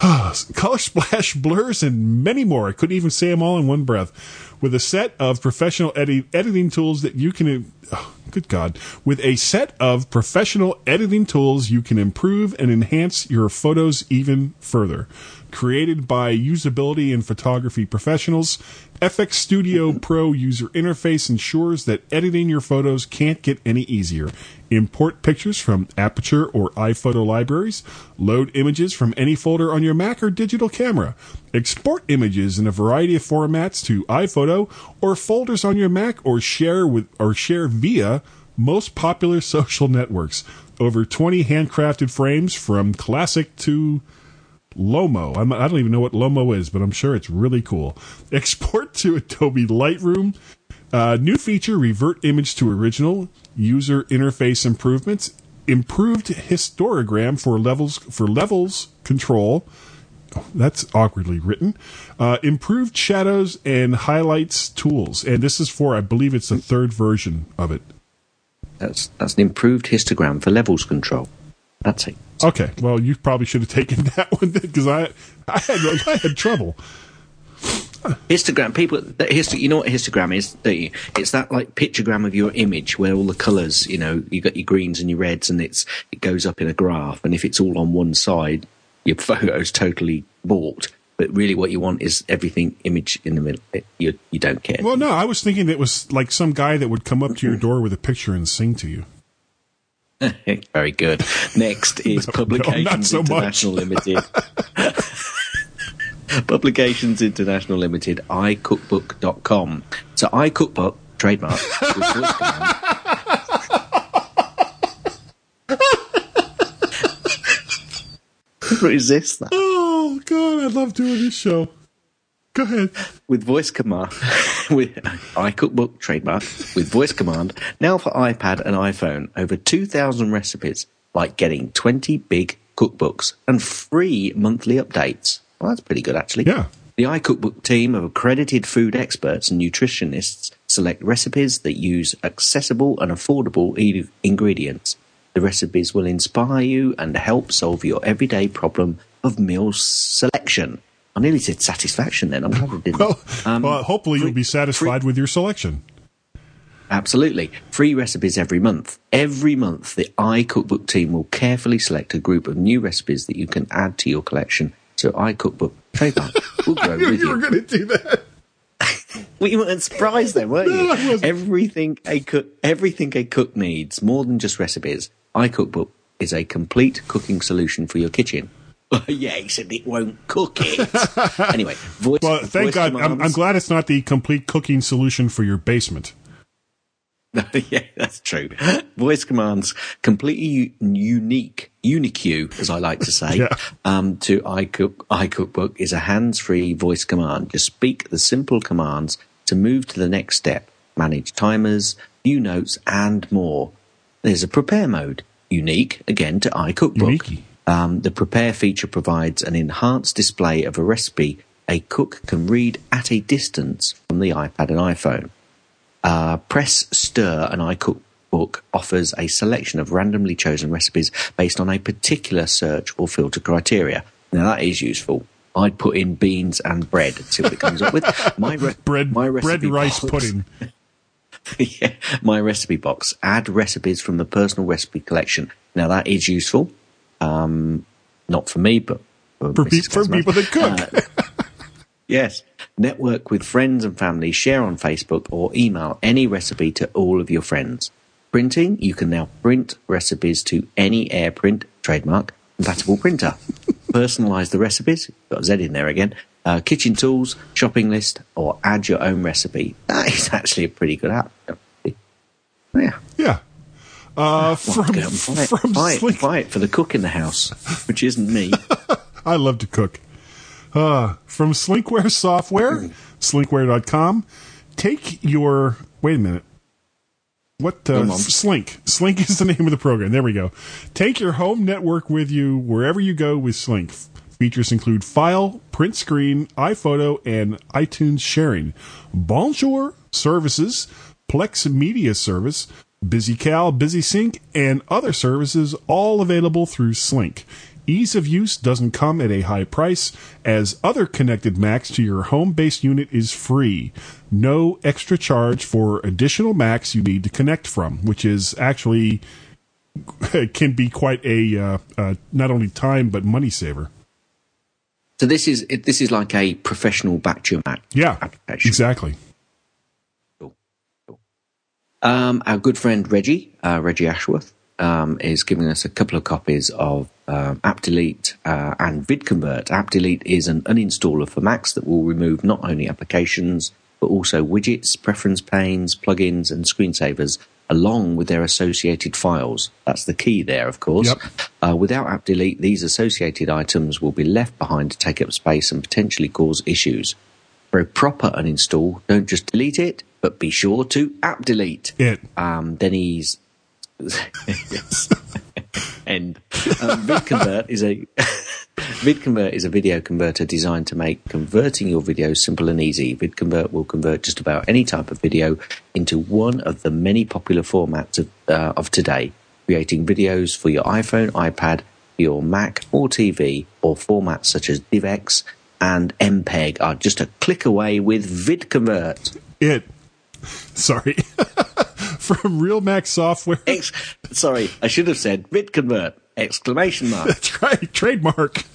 *sighs* color splash, blurs, and many more. I couldn't even say them all in one breath. With a set of professional edi- editing tools that you can, oh, good God, with a set of professional editing tools, you can improve and enhance your photos even further. Created by usability and photography professionals, FX Studio *laughs* Pro user interface ensures that editing your photos can't get any easier. Import pictures from Aperture or iPhoto libraries. Load images from any folder on your Mac or digital camera. Export images in a variety of formats to iPhoto or folders on your Mac or share with or share via most popular *laughs* social networks. Over 20 handcrafted frames from classic to Lomo. I'm, I don't even know what Lomo is, but I'm sure it's really cool. *laughs* Export to Adobe Lightroom. Uh, new feature: revert image to original. User interface improvements. Improved histogram for levels for levels control. Oh, that's awkwardly written. Uh, improved shadows and highlights tools, and this is for I believe it's the third version of it. That's that's an improved histogram for levels control. That's it. Okay, well, you probably should have taken *laughs* that one because I, I had, I had trouble. Histogram, people, that histo- you know what histogram is? Don't you? It's that like pictogram of your image where all the colours, you know, you got your greens and your reds, and it's it goes up in a graph. And if it's all on one side, your photo's totally bought. But really, what you want is everything image in the middle. You you don't care. Well, no, I was thinking it was like some guy that would come up to your door with a picture and sing to you. *laughs* Very good. Next *laughs* is No, Publications no, so. International Limited. *laughs* *laughs* Publications International Limited, iCookbook.com. So iCookbook, trademark, voice command. *laughs* *laughs* Resist that. Oh God, I love doing this show. Go ahead. with voice command with iCookbook trademark with voice command now for iPad and iPhone over 2000 recipes like getting 20 big cookbooks and free monthly updates. Well, that's pretty good actually. Yeah. The iCookbook team of accredited food experts and nutritionists select recipes that use accessible and affordable e- ingredients. The recipes will inspire you and help solve your everyday problem of meal selection. I nearly said satisfaction then. I'm glad I didn't. Well, Um, well, hopefully you'll be satisfied with your selection. Absolutely. Free recipes every month. Every month, the iCookbook team will carefully select a group of new recipes that you can add to your collection. So iCookbook trademark will grow with you were you. going to do that. *laughs* Well, you weren't surprised then, weren't No, you? Everything a cook, everything a cook needs, more than just recipes. iCookbook is a complete cooking solution for your kitchen. *laughs* yeah, except it won't cook it. *laughs* anyway, voice. Well, thank voice God. I'm, I'm glad it's not the complete cooking solution for your basement. *laughs* yeah, that's true. Voice commands completely unique, unique, as I like to say, *laughs* Yeah. um, to iCook, iCookbook is a hands-free voice command. Just speak the simple commands to move to the next step, manage timers, view notes, and more. There's a prepare mode, unique again to iCookbook. Um, the prepare feature provides an enhanced display of a recipe a cook can read at a distance from the iPad and iPhone. Uh, Press Stir, and an iCookbook, offers a selection of randomly chosen recipes based on a particular search or filter criteria. Now that is useful. I'd put in beans and bread and see what it comes up with. *laughs* My re- Bread, my bread, rice, box- pudding. *laughs* yeah, my recipe box. Add recipes from the personal recipe collection. Now that is useful. Um, not for me, but for, For, pe- for people that cook. Uh, Yes. Network with friends and family, share on Facebook, or email any recipe to all of your friends. Printing, you can now print recipes to any AirPrint trademark compatible printer. *laughs* Personalize the recipes, got Z in there again, uh, kitchen tools, shopping list, or add your own recipe. That is actually a pretty good app. Yeah. yeah. Uh, from Go and buy it, from buy, it, Slink. buy it for the cook in the house, which isn't me. *laughs* I love to cook. Uh, from Slinkware Software, slinkware.com. Take your. Wait a minute. What? Uh. Slink. Slink is the *laughs* name of the program. There we go. Take your home network with you wherever you go with Slink. Features include file, print screen, iPhoto, and iTunes sharing. Bonjour services, Plex Media Service, BusyCal, BusySync, and other services all available through Slink. Ease of use doesn't come at a high price, as other connected Macs to your home based unit is free. No extra charge for additional Macs you need to connect from, which is actually *laughs* can be quite a uh, uh, not only time but money saver. So this is this is like a professional back to your Mac Yeah, application. exactly. Um, our good friend Reggie, uh, Reggie Ashworth, um, is giving us a couple of copies of um, AppDelete uh, and VidConvert. AppDelete is an uninstaller for Macs that will remove not only applications but also widgets, preference panes, plugins, and screensavers, along with their associated files. That's the key there, of course. Yep. Uh, without AppDelete, these associated items will be left behind to take up space and potentially cause issues. For a proper uninstall, don't just delete it, but be sure to app delete. It. Um, then he's. *laughs* yes. End. Um, VidConvert is a *laughs* VidConvert is a video converter designed to make converting your video simple and easy. VidConvert will convert just about any type of video into one of the many popular formats of, uh, of today, creating videos for your iPhone, iPad, your Mac or TV, or formats such as DivX and MPEG are just a click away with VidConvert. It. Sorry. *laughs* From Real Mac Software. Ex- sorry, I should have said VidConvert! Exclamation mark. *laughs* That's right. Trademark. *laughs*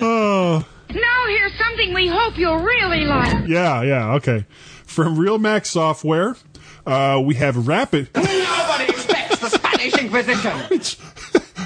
oh, Now here's something we hope you'll really like. yeah, yeah. Okay. From Real Mac Software, uh, we have Rapid. Nobody expects the Spanish Inquisition.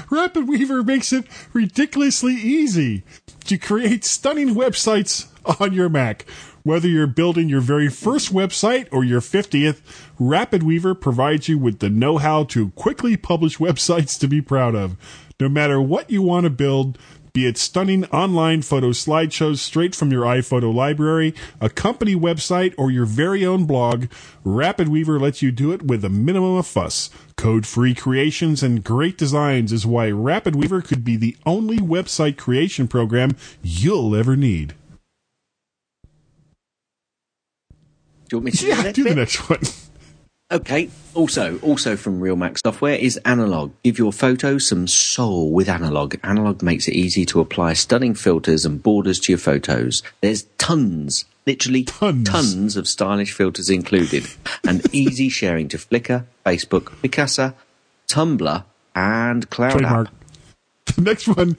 *laughs* Rapid Weaver makes it ridiculously easy to create stunning websites on your Mac. Whether you're building your very first website or your 50th, RapidWeaver provides you with the know how to quickly publish *laughs* websites to be proud of. No matter what you want to build, be it stunning online photo slideshows straight from your iPhoto library, a company website, or your very own blog, RapidWeaver lets you do it with a minimum of fuss. Code free creations and great designs is why RapidWeaver could be the only website creation program you'll ever need. Do you want me to do, the next do the next one. Okay. Also, also from Real Mac Software is Analog. Give your photo some soul with Analog. Analog makes it easy to apply stunning filters and borders to your photos. There's tons, literally Tons. of stylish filters included, and easy *laughs* sharing to Flickr, Facebook, Picasa, Tumblr, and Cloud Trademark. App. *laughs* The next one.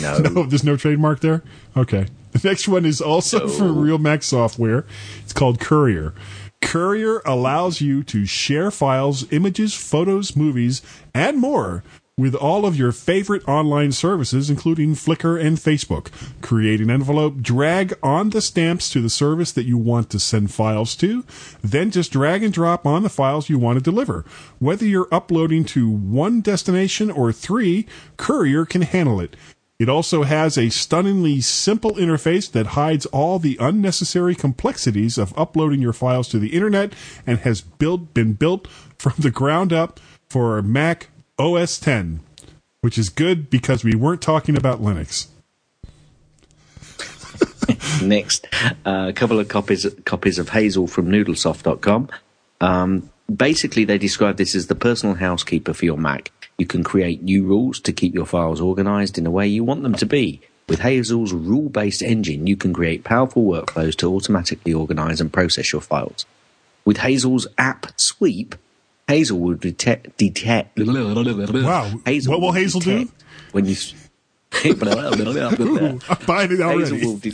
No. *laughs* No, there's no trademark there? Okay. The *laughs* next one is also from Real Mac Software. It's called Courier. Courier allows you to share files, images, photos, movies, and more with all of your favorite online services, including Flickr and Facebook. Create an envelope, drag on the stamps to the service that you want to send files to, then just drag and drop on the files you want to deliver. Whether you're uploading to one destination or three, Courier can handle it. It also has a stunningly simple interface that hides all the unnecessary complexities of uploading your files to the internet and has built, been built from the ground up for Mac OS 10, which is good because we weren't talking about Linux. *laughs* Next, uh, a couple of copies copies of Hazel from Noodlesoft.com. Um, basically, they describe this as the personal housekeeper for your Mac. You can create new rules to keep your files organized in the way you want them to be. With Hazel's rule based engine, you can create powerful workflows to automatically organize and process your files. With Hazel's app sweep, Hazel will detect. detect Wow. What will Hazel do? When you. Ooh, *laughs* I'm buying it already. Hazel will, de-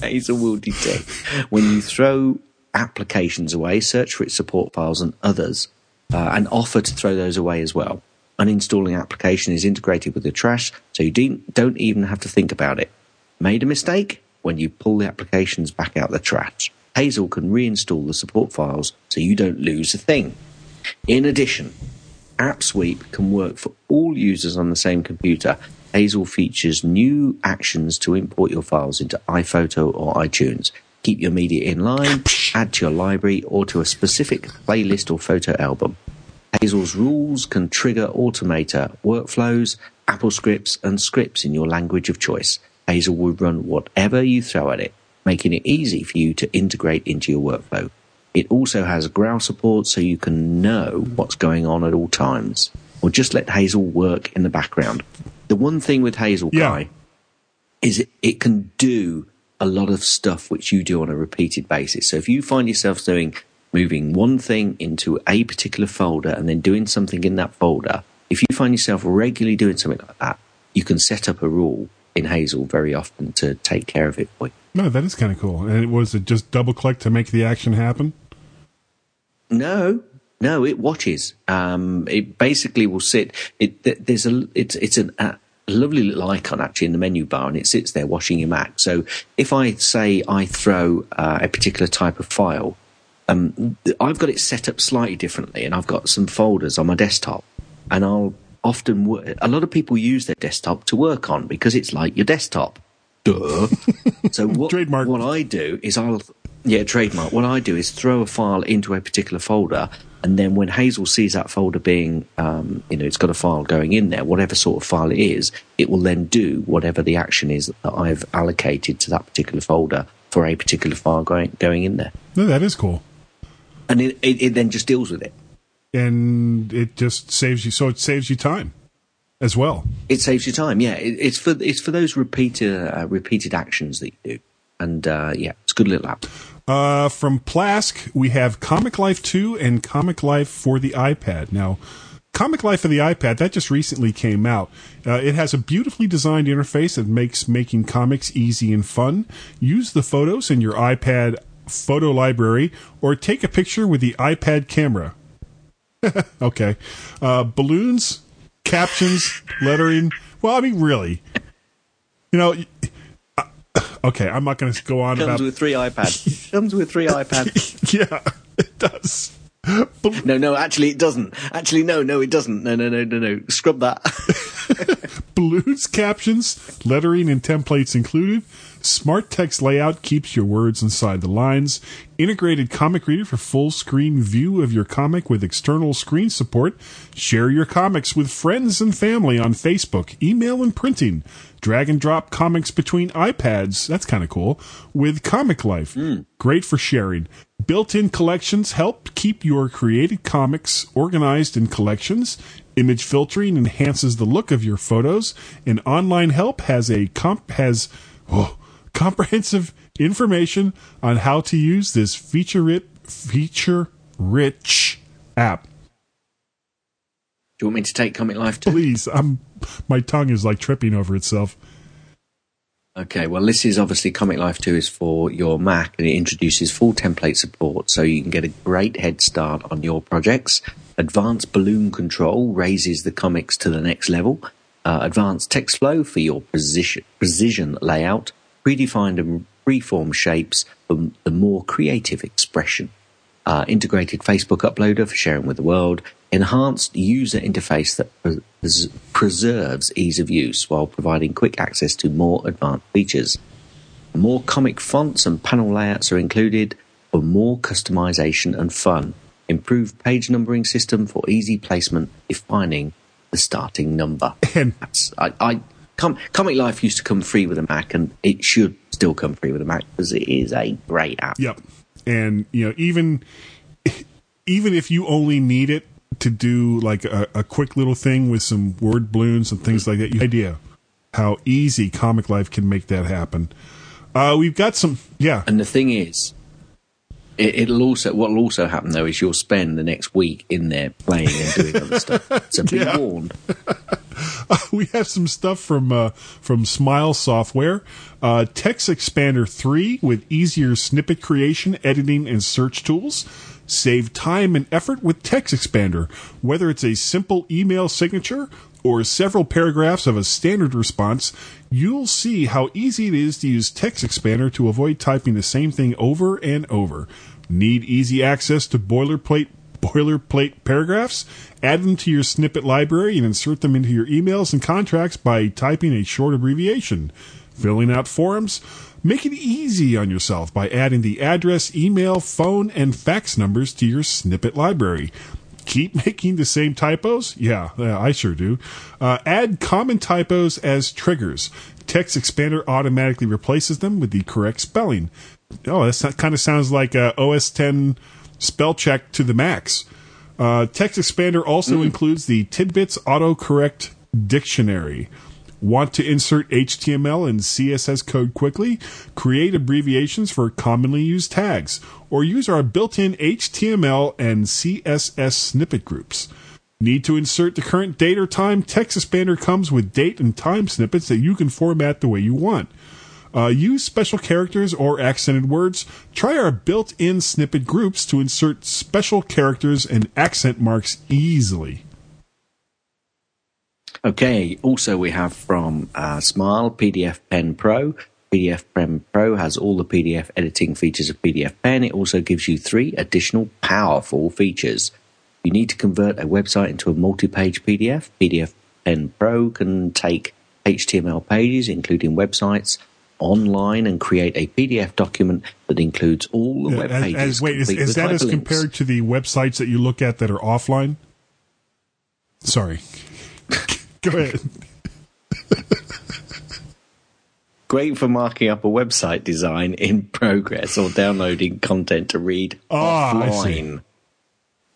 *laughs* Hazel will detect when you throw applications away, search for its support files and others, uh, and offer to throw those away as well. Uninstalling application is integrated with the trash, so you don't even have to think about it. Made a mistake? When you pull the applications back out the trash. Hazel can reinstall the support files so you don't lose a thing. In addition, AppSweep can work for all users on the same computer. Hazel features new actions to import your files into iPhoto or iTunes. Keep your media in line, add to your library or to a specific playlist or photo album. Hazel's rules can trigger automator workflows, Apple scripts, and scripts in your language of choice. Hazel will run whatever you throw at it, making it easy for you to integrate into your workflow. It also has growl support so you can know what's going on at all times, or just let Hazel work in the background. The one thing with Hazel Yeah. Guy is it, it can do a lot of stuff which you do on a repeated basis. So if you find yourself doing moving one thing into a particular folder and then doing something in that folder, if you find yourself regularly doing something like that, you can set up a rule in Hazel very often to take care of it for you. No, that is kind of cool. And it was it just double click to make the action happen? No, no, it watches. Um, it basically will sit. It there's a it's it's an, a lovely little icon actually in the menu bar, and it sits there watching your Mac. So if I say I throw uh, a particular type of file, um, I've got it set up slightly differently, and I've got some folders on my desktop, and I'll often wo- a lot of people use their desktop to work on because it's like your desktop. Duh. *laughs* so what Trademark. what I do is I'll yeah trademark. What I do is throw a file into a particular folder, and then when Hazel sees that folder being um, you know it's got a file going in there, whatever sort of file it is, it will then do whatever the action is that I've allocated to that particular folder for a particular file going going in there, No, that is cool. and it, it, it then just deals with it. And it just saves you, so it saves you time as well. It saves you time. Yeah, it, it's for it's for those repeated uh, repeated actions that you do, and uh, yeah, it's a good little app. Uh, from plasq, we have Comic Life 2 and Comic Life for the iPad. Now, Comic Life for the iPad, that just recently came out. Uh, it has a beautifully designed interface that makes making comics easy and fun. Use the photos in your iPad photo library or take a picture with the iPad camera. *laughs* okay. Uh, balloons, captions, lettering. Well, I mean, really. You know, *laughs* okay, I'm not going to go on Comes about. with three iPads. *laughs* Comes with three iPads. *laughs* yeah, it does. No, no, actually, it doesn't. Actually, no, no, it doesn't. No, no, no, no, no. Scrub that. Balloons, captions, lettering, and templates included. Smart text layout keeps your words inside the lines. Integrated comic reader for full screen view of your comic with external screen support. Share your comics with friends and family on Facebook, email, and printing. Drag and drop comics between iPads. That's kind of cool. With Comic Life. Hmm. Great for sharing. Built in collections help keep your created comics organized in collections. Image filtering enhances the look of your photos. And online help has a comp has oh, *laughs* comprehensive information on how to use this feature rich feature rich app. Do you want me to take Comic Life too? Please, I'm my tongue is like tripping over itself. Okay, well, this is obviously Comic Life 2 is for your Mac and it introduces full template support so you can get a great head start on your projects. Advanced balloon control raises the comics to the next level. Uh, advanced text flow for your precision, precision layout. Predefined and freeform shapes for the more creative expression. Uh, integrated Facebook uploader for sharing with the world. Enhanced user interface that pres- preserves ease of use while providing quick access to more advanced features. More comic fonts and panel layouts are included for more customization and fun. Improved page numbering system for easy placement, defining the starting number. *laughs* I, I Com- Comic Life used to come free with a Mac, and it should still come free with a Mac because it is a great app. Yep. And you know, even *laughs* even if you only need it to do like a, a quick little thing with some word balloons and things like that, you have no idea how easy Comic Life can make that happen. Uh, we've got some, yeah. And the thing is, it, it'll also what'll also happen though is you'll spend the next week in there playing and doing other stuff. *laughs* So be Yeah. warned. *laughs* we have some stuff from uh, from Smile Software. Uh, Text Expander 3 with easier snippet creation, editing, and search tools. Save time and effort with Text Expander. Whether it's a simple email signature or several paragraphs of a standard response, you'll see how easy it is to use Text Expander to avoid typing the same thing over and over. Need easy access to boilerplate boilerplate paragraphs? Add them to your snippet library and insert them into your emails and contracts by typing a short abbreviation. Filling out forms? Make it easy on yourself by adding the address, email, phone, and fax numbers to your snippet library keep *laughs* making the same typos? Yeah, yeah I sure do. Uh, add common typos as triggers. Text Expander automatically replaces them with the correct spelling. Oh, that kind of sounds like uh, OS 10 spell check to the max. Uh, Text Expander also mm. includes the Tidbits autocorrect dictionary. Want to insert HTML and CSS code quickly? Create abbreviations for commonly used tags, or use our built in HTML and CSS snippet groups. Need to insert the current date or time? Text Expander comes with date and time snippets that you can format the way you want. Uh, use special characters or accented words. Try our built in snippet groups to insert special characters and accent marks easily. Okay. Also, we have from uh, Smile PDF Pen Pro. PDF Pen Pro has all the PDF editing features of PDF Pen. It also gives you three additional powerful features. You need to convert a website into a multi-page PDF. PDF Pen Pro can take HTML pages, including websites, online and create a PDF document that includes all the web pages. As, wait, is, is that as compared to the websites that you look at that are offline? Sorry. *laughs* *laughs* Go ahead. Great for marking up a website design in progress or downloading content to read oh, offline.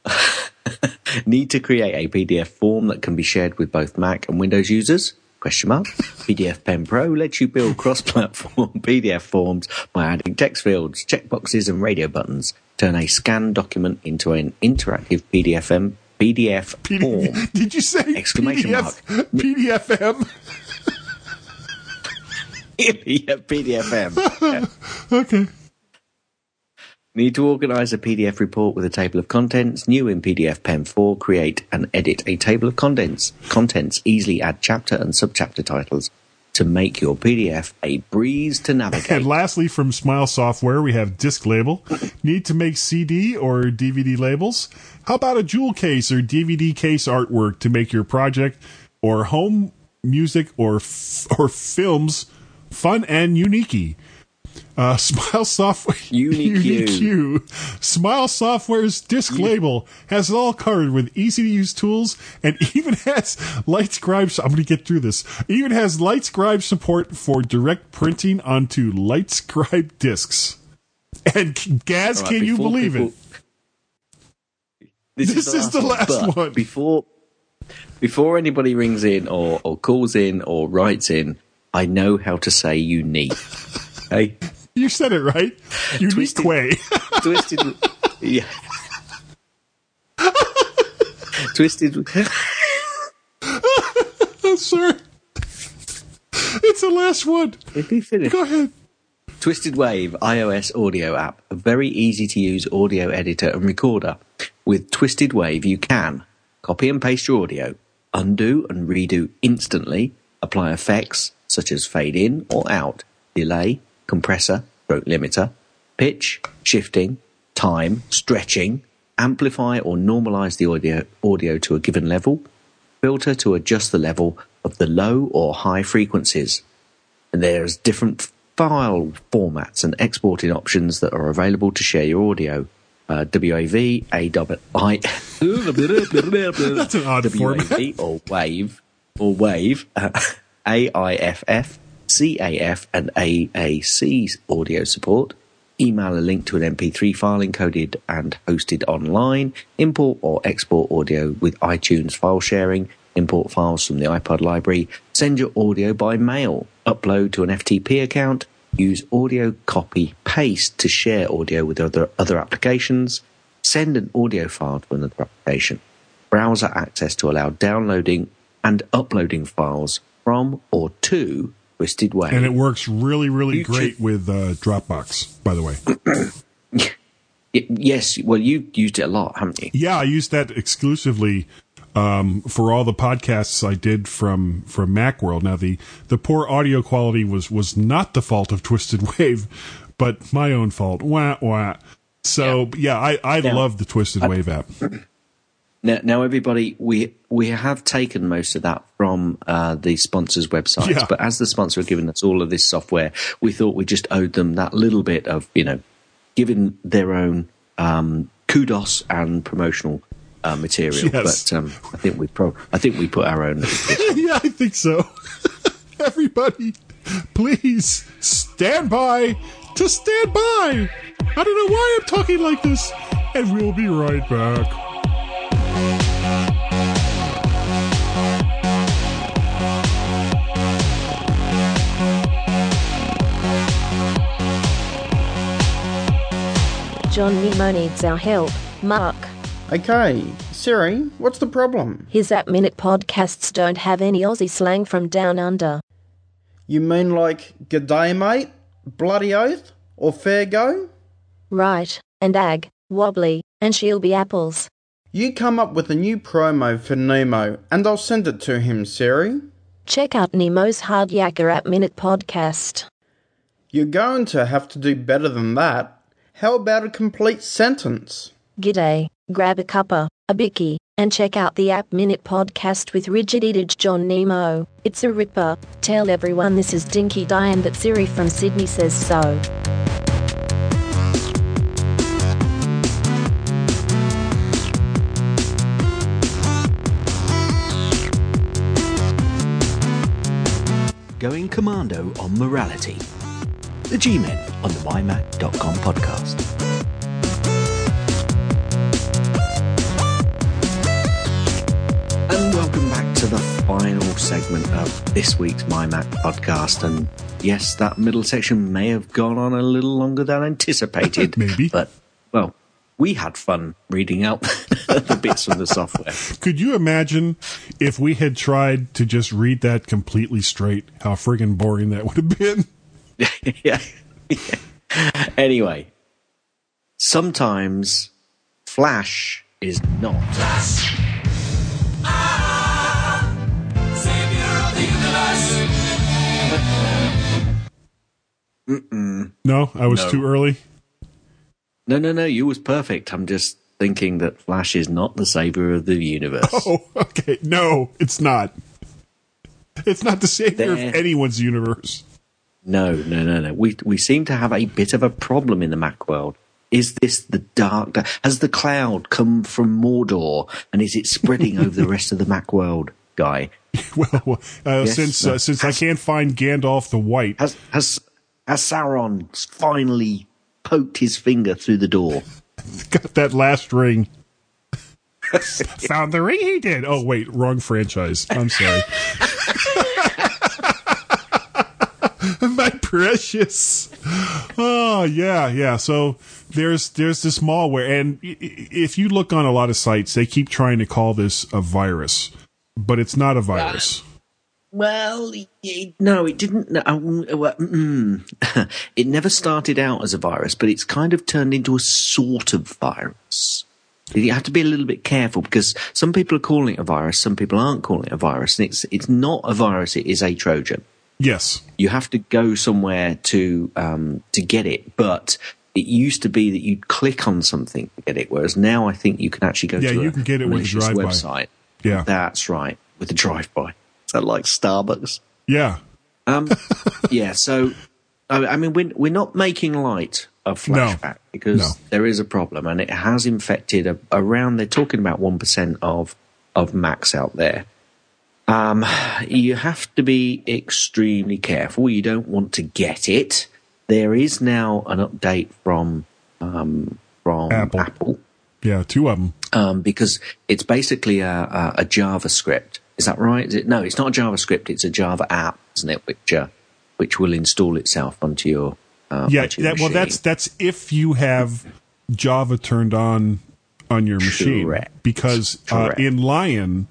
*laughs* Need to create a PDF form that can be shared with both Mac and Windows users? Question mark. PDF Pen Pro lets you build cross-platform *laughs* PDF forms by adding text fields, checkboxes, and radio buttons. Turn a scanned document into an interactive PDF PDF. *laughs* Did you say exclamation PDF, mark PDFM? *laughs* yeah, PDFM. Yeah. *laughs* okay. Need to organize a PDF report with a table of contents. New in PDF Pen 4, create and edit a table of contents. Contents easily add chapter and subchapter titles to make your PDF a breeze to navigate. And lastly, from Smile Software, we have Disc Label. Need to make CD or DVD labels? How about a jewel case or DVD case artwork to make your project or home music or f- or films fun and unique? Uh, *laughs* Smile Software Unique, Smile Software's disc label has it all covered with easy to use tools and *laughs* even has LightScribe. I'm going to get through this. Even has LightScribe support for direct printing onto LightScribe discs. And Gaz, right, can you believe people, it? This, this is, the last, is the last one. Before before anybody rings in or, or calls in or writes in, I know how to say unique. *laughs* Hey, you said it right. *laughs* Unique twisted, way. *laughs* twisted. Yeah. *laughs* twisted. Oh, I'm sorry. It's the last one. It'd be finished. Go ahead. Twisted Wave iOS audio app, a very easy to use audio editor and recorder. With Twisted Wave, you can copy and paste your audio, undo and redo instantly, apply effects such as fade in or out, delay, compressor, stroke limiter, pitch, shifting, time, stretching, amplify or normalize the audio, audio to a given level, filter to adjust the level of the low or high frequencies. And there's different file formats and exporting options that are available to share your audio. Uh, WAV, AWI, WAV or WAVE, or WAVE, uh, AIFF, CAF and AAC audio support. Email a link to an MP3 file encoded and hosted online. Import or export audio with iTunes file sharing. Import files from the iPod library. Send your audio by mail. Upload to an FTP account. Use audio copy paste to share audio with other, other applications. Send an audio file to another application. Browser access to allow downloading and uploading files from or to Twisted Wave. And it works really, really you great with uh, Dropbox, by the way. yes, well, you've used it a lot, haven't you? Yeah, I used that exclusively um, for all the podcasts I did from from MacWorld. Now the the poor audio quality was was not the fault of Twisted *laughs* Wave, but my own fault. Wah wah. So yeah, I I Now, love the Twisted I- Wave app. Now, now, everybody, we we have taken most of that from uh, the sponsors' websites, Yeah. but as the sponsor have given us all of this software, we thought we just owed them that little bit of you know, giving their own um, kudos and promotional uh, material. Yes. But um, I think we pro- I think we put our own. *laughs* yeah, I think so. *laughs* Everybody, please stand by to stand by. I don't know why I'm talking like this, and we'll be right back. John Nemo needs our help. Mark. Okay, Siri, what's the problem? His App Minute podcasts don't have any Aussie slang from down under. You mean like g'day mate, bloody oath, or fair go? Right, and ag, wobbly, and she'll be apples. You come up with a new promo for Nemo, and I'll send it to him, Siri. Check out Nemo's Hard Yakka App Minute podcast. You're going to have to do better than that. How about a complete sentence? G'day, grab a cuppa, a bicky, and check out the App Minute podcast with Rigid Eatage John Nemo. It's a ripper. Tell everyone this is Dinky Di and that Siri from Sydney says so. Going commando on morality. The G-Men on the MyMac.com podcast. And welcome back to the final segment of this week's MyMac podcast. And yes, that middle section may have gone on a little longer than anticipated. *laughs* Maybe. But, well, we had fun reading out *laughs* the bits from the software. Could you imagine if we had tried to just read that completely straight? How friggin' boring that would have been. *laughs* yeah. Anyway, sometimes Flash is not. Mm-mm. No, I was No. too early. No, no, no. You was perfect. I'm just thinking that Flash is not the savior of the universe. *laughs* Oh, okay. No, it's not. It's not the savior There. of anyone's universe. No, no, no, no. We we seem to have a bit of a problem in the Mac world. Is this the dark? Has the cloud come from Mordor, and is it spreading over the rest of the Mac world, guy? *laughs* Well, uh, Yes, since no. uh, since I can't find Gandalf the White, Has has has Sauron finally poked his finger through the door? *laughs* got that last ring. *laughs* Found the ring he did. Oh wait, wrong franchise. I'm sorry. *laughs* My precious. Oh yeah, yeah. So there's there's this malware, and if you look on a lot of sites, they keep trying to call this a virus, but it's not a virus. Well, it, no, it didn't. um, well, mm, *laughs* it never started out as a virus, but it's kind of turned into a sort of virus. You have to be a little bit careful because some people are calling it a virus, some people aren't calling it a virus, and it's it's not a virus; it is a Trojan. Yes. You have to go somewhere to um, to get it, but it used to be that you'd click on something to get it, whereas now I think you can actually go Yeah, to you a can get it with a drive-by. website. Yeah. That's right, with a drive-by. Is that like Starbucks? Yeah. Um, *laughs* yeah, so I I mean, we're we're not making light of No. flashback because No. there is a problem, and it has infected a, around. They're talking about one percent of of Macs out there. Um, you have to be extremely careful. You don't want to get it. There is now an update from um, from Apple. Apple Yeah, two of them. um, because it's basically a, a, a JavaScript. Is that right? Is it, no, it's not a JavaScript. It's a Java app, isn't it? Which uh, which will install itself onto your uh, yeah, onto your that, well, that's that's if you have Java turned on on your machine, Correct. because uh, in Lion,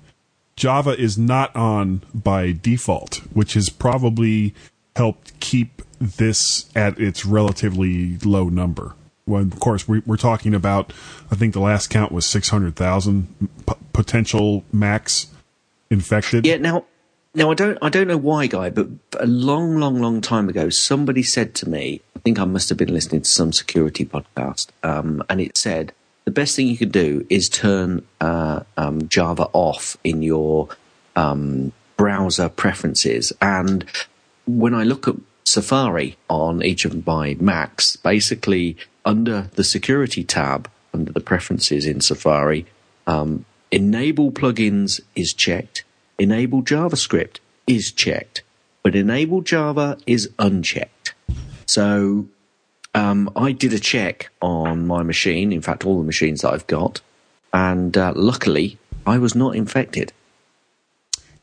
Java is not on by default, which has probably helped keep this at its relatively low number. of course we, we're talking about, I think the last count was six hundred thousand p- potential Macs infected. Yeah. Now, now I don't I don't know why, guy, but a long, long, long time ago, somebody said to me, I think I must have been listening to some security podcast, um, and it said the best thing you could do is turn uh, um, Java off in your um, browser preferences. And when I look at Safari on each of my Macs, basically under the security tab, under the preferences in Safari, um, enable plugins is checked, enable JavaScript is checked, but enable Java is unchecked. So um, I did a check on my machine, in fact, all the machines that I've got, and uh, luckily I was not infected.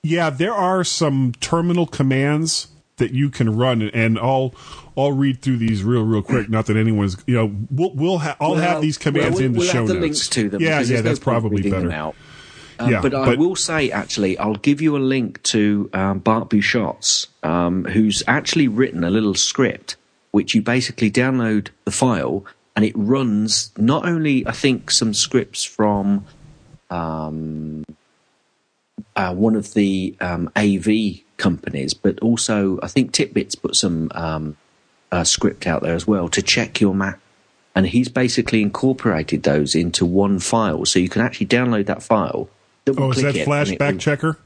Yeah, there are some terminal commands that you can run, and I'll I'll read through these real real quick. Not that anyone's you know we'll we'll ha- I'll Well, have these commands well, in the we'll show have the notes. links to them. Yeah, yeah, no that's probably better. out. Um, Yeah, but, I will say, actually, I'll give you a link to um, Bart Busschots', um, who's actually written a little script which you basically download the file and it runs not only, I think, some scripts from um, uh, one of the um, AV companies, but also I think TidBITS put some um, uh, script out there as well to check your Mac. And he's basically incorporated those into one file, so you can actually download that file. Oh, is that it, and it flashback will- checker,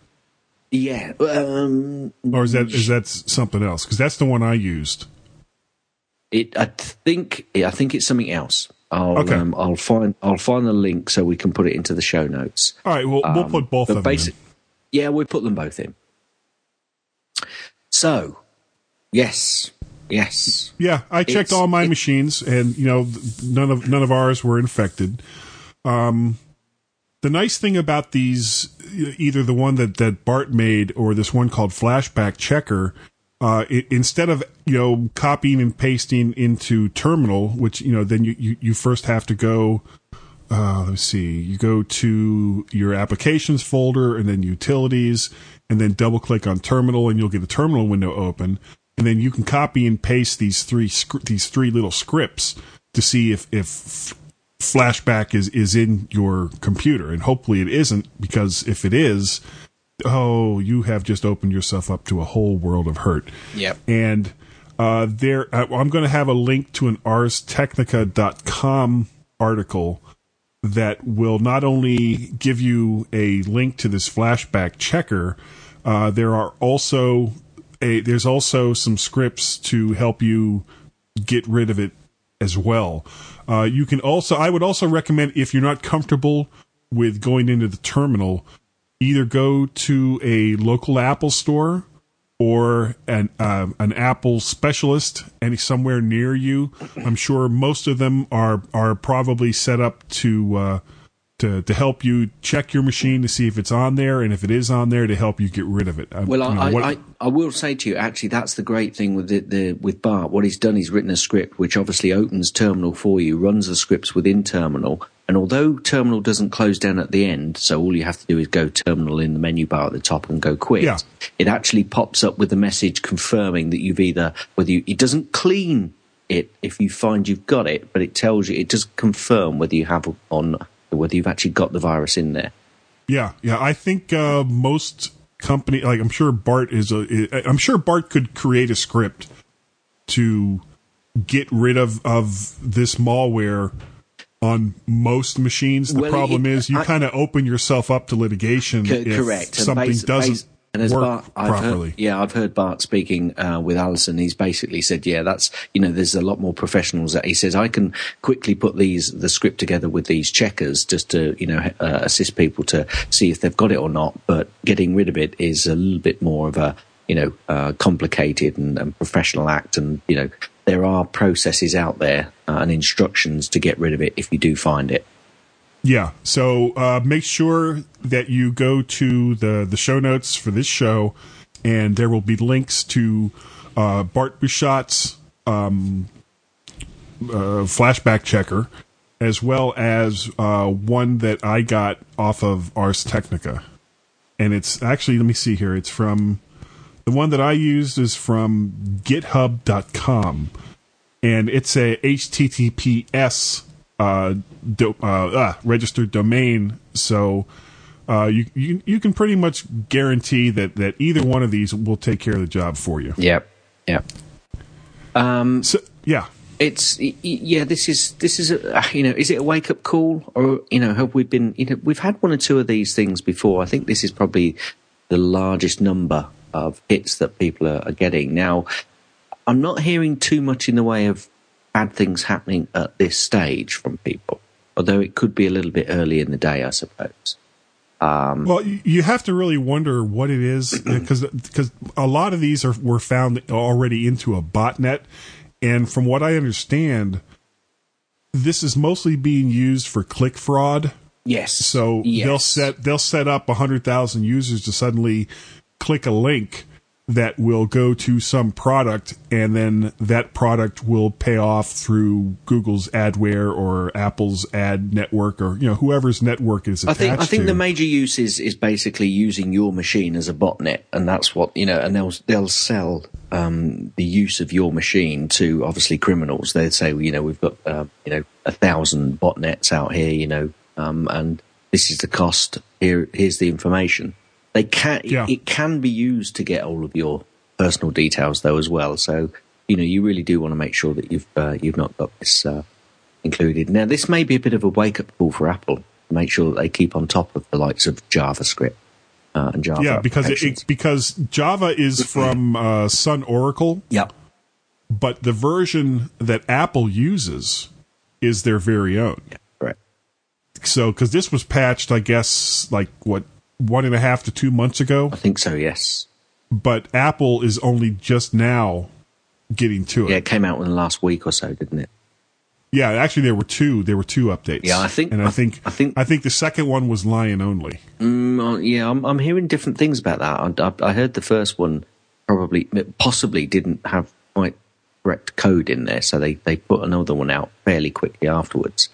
Yeah, um, or is that is that something else? Because that's the one I used. It. I think I think it's something else. I'll Okay. um, I'll find I'll find the link so we can put it into the show notes. All right, well we'll Um, put both but of them. basic- Yeah, we'll put them both in. So, yes, yes. Yeah, I checked It's- all my machines, and you know, none of none of ours were infected. Um, the nice thing about these, either the one that that Bart made or this one called Flashback Checker, uh, i instead of you know copying and pasting into Terminal, which you know then you you, you first have to go. Uh, let me see. You go to your applications folder and then utilities, and then double click on terminal, and you'll get a terminal window open. And then you can copy and paste these three these three little scripts to see if if flashback is is in your computer, and hopefully it isn't because if it is, oh, you have just opened yourself up to a whole world of hurt. Yep. And uh, there, uh, I'm going to have a link to an ArsTechnica.com article that will not only give you a link to this flashback checker, uh, there are also a there's also some scripts to help you get rid of it as well. Uh, you can also I would also recommend if you're not comfortable with going into the terminal, either go to a local Apple store or an uh, an Apple specialist any somewhere near you. I'm sure most of them are are probably set up to uh, to to help you check your machine to see if it's on there, and if it is on there, to help you get rid of it. Uh, Well, you know, I, what- I, I will say to you, actually, that's the great thing with the, the with Bart. What he's done, he's written a script which obviously opens Terminal for you, runs the scripts within Terminal, and although Terminal doesn't close down at the end, so all you have to do is go Terminal in the menu bar at the top and go quit. Yeah. It actually pops up with a message confirming that you've either whether you it doesn't clean it if you find you've got it, but it tells you it does confirm whether you have on whether you've actually got the virus in there. Yeah, yeah. I think uh, most company, like I'm sure Bart is a. I'm sure Bart could create a script to get rid of of this malware on most machines. The Well, problem it- is you kind of open yourself up to litigation Co- if correct. Something bas- doesn't bas- and as work Bart, I've properly. Heard, yeah, I've heard Bart speaking uh, with Alison. He's basically said, "Yeah, that's you know, there's a lot more professionals." That he says, "I can quickly put these the script together with these checkers just to you know uh, assist people to see if they've got it or not." But getting rid of it is a little bit more of a you know uh, complicated and, and professional act, and you know there are processes out there uh, and instructions to get rid of it if you do find it. Yeah. So uh, make sure that you go to the the show notes for this show, and there will be links to uh, Bart Busschots' um, uh, flashback checker, as well as uh, one that I got off of Ars Technica, and it's actually let me see here. It's from the one that I used is from GitHub.com and it's a HTTPS uh, do, uh, uh, registered domain. So uh, you, you you can pretty much guarantee that that either one of these will take care of the job for you. Yep. Yep. Um, so yeah, it's yeah. This is this is a, you know is it a wake up call or you know have we been you know we've had one or two of these things before. I think this is probably the largest number of hits that people are, are getting now. I'm not hearing too much in the way of bad things happening at this stage from people, although it could be a little bit early in the day, I suppose. Um, well, you have to really wonder what it is *clears throat* because because a lot of these are were found already into a botnet, and from what I understand, this is mostly being used for click fraud. Yes. So yes. they'll set they'll set up hundred thousand users to suddenly click a link that will go to some product and then that product will pay off through Google's adware or Apple's ad network or you know whoever's network is attached I think I think to. the major use is is basically using your machine as a botnet and that's what you know and they'll they'll sell um, the use of your machine to obviously criminals. They'd say you know we've got uh, you know a thousand botnets out here you know um, and this is the cost. Here here's the information they can Yeah. it can be used to get all of your personal details though as well. So you know you really do want to make sure that you've uh, you've not got this uh, included. Now this may be a bit of a wake up call for Apple. to Make sure that they keep on top of the likes of JavaScript uh, and Java. yeah, because it, it, because Java is from uh, Sun Oracle, yep. but the version that Apple uses is their very own. Correct. So, because this was patched, I guess, like what one and a half to two months ago, I think so. Yes. but Apple is only just now getting to it. Yeah, it came out in the last week or so, didn't it? Yeah, actually, there were two. There were two updates. Yeah, I think- and I I- think I think- I think the second one was Lion only. Mm, yeah, I'm, I'm hearing different things about that. I, I, I heard the first one probably, possibly didn't have quite correct code in there, so they, they put another one out fairly quickly afterwards.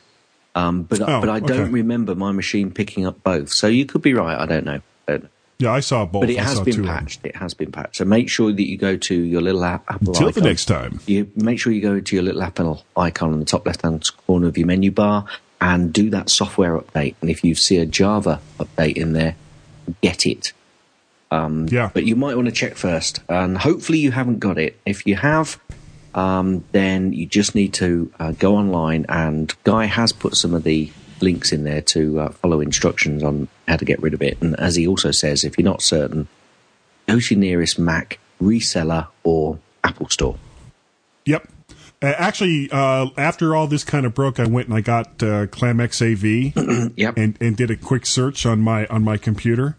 Um, but Oh, but I don't okay. remember my machine picking up both. So you could be right. I don't know. I don't know. Yeah, I saw both. But it I has been two of them. patched. It has been patched. So make sure that you go to your little app, Apple Until the next time. You make sure you go to your little Apple icon on the top left hand corner of your menu bar and do that software update. And if you see a Java update in there, get it. Um, Yeah. But you might want to check first, and hopefully you haven't got it. If you have, um, then you just need to uh, go online. And Guy has put some of the links in there to uh, follow instructions on how to get rid of it. And as he also says, if you're not certain, go to your nearest Mac reseller or Apple store. Yep. Uh, actually, uh, after all this kind of broke, I went and I got uh, ClamXav *clears throat* Yep. and, and did a quick search on my on my computer,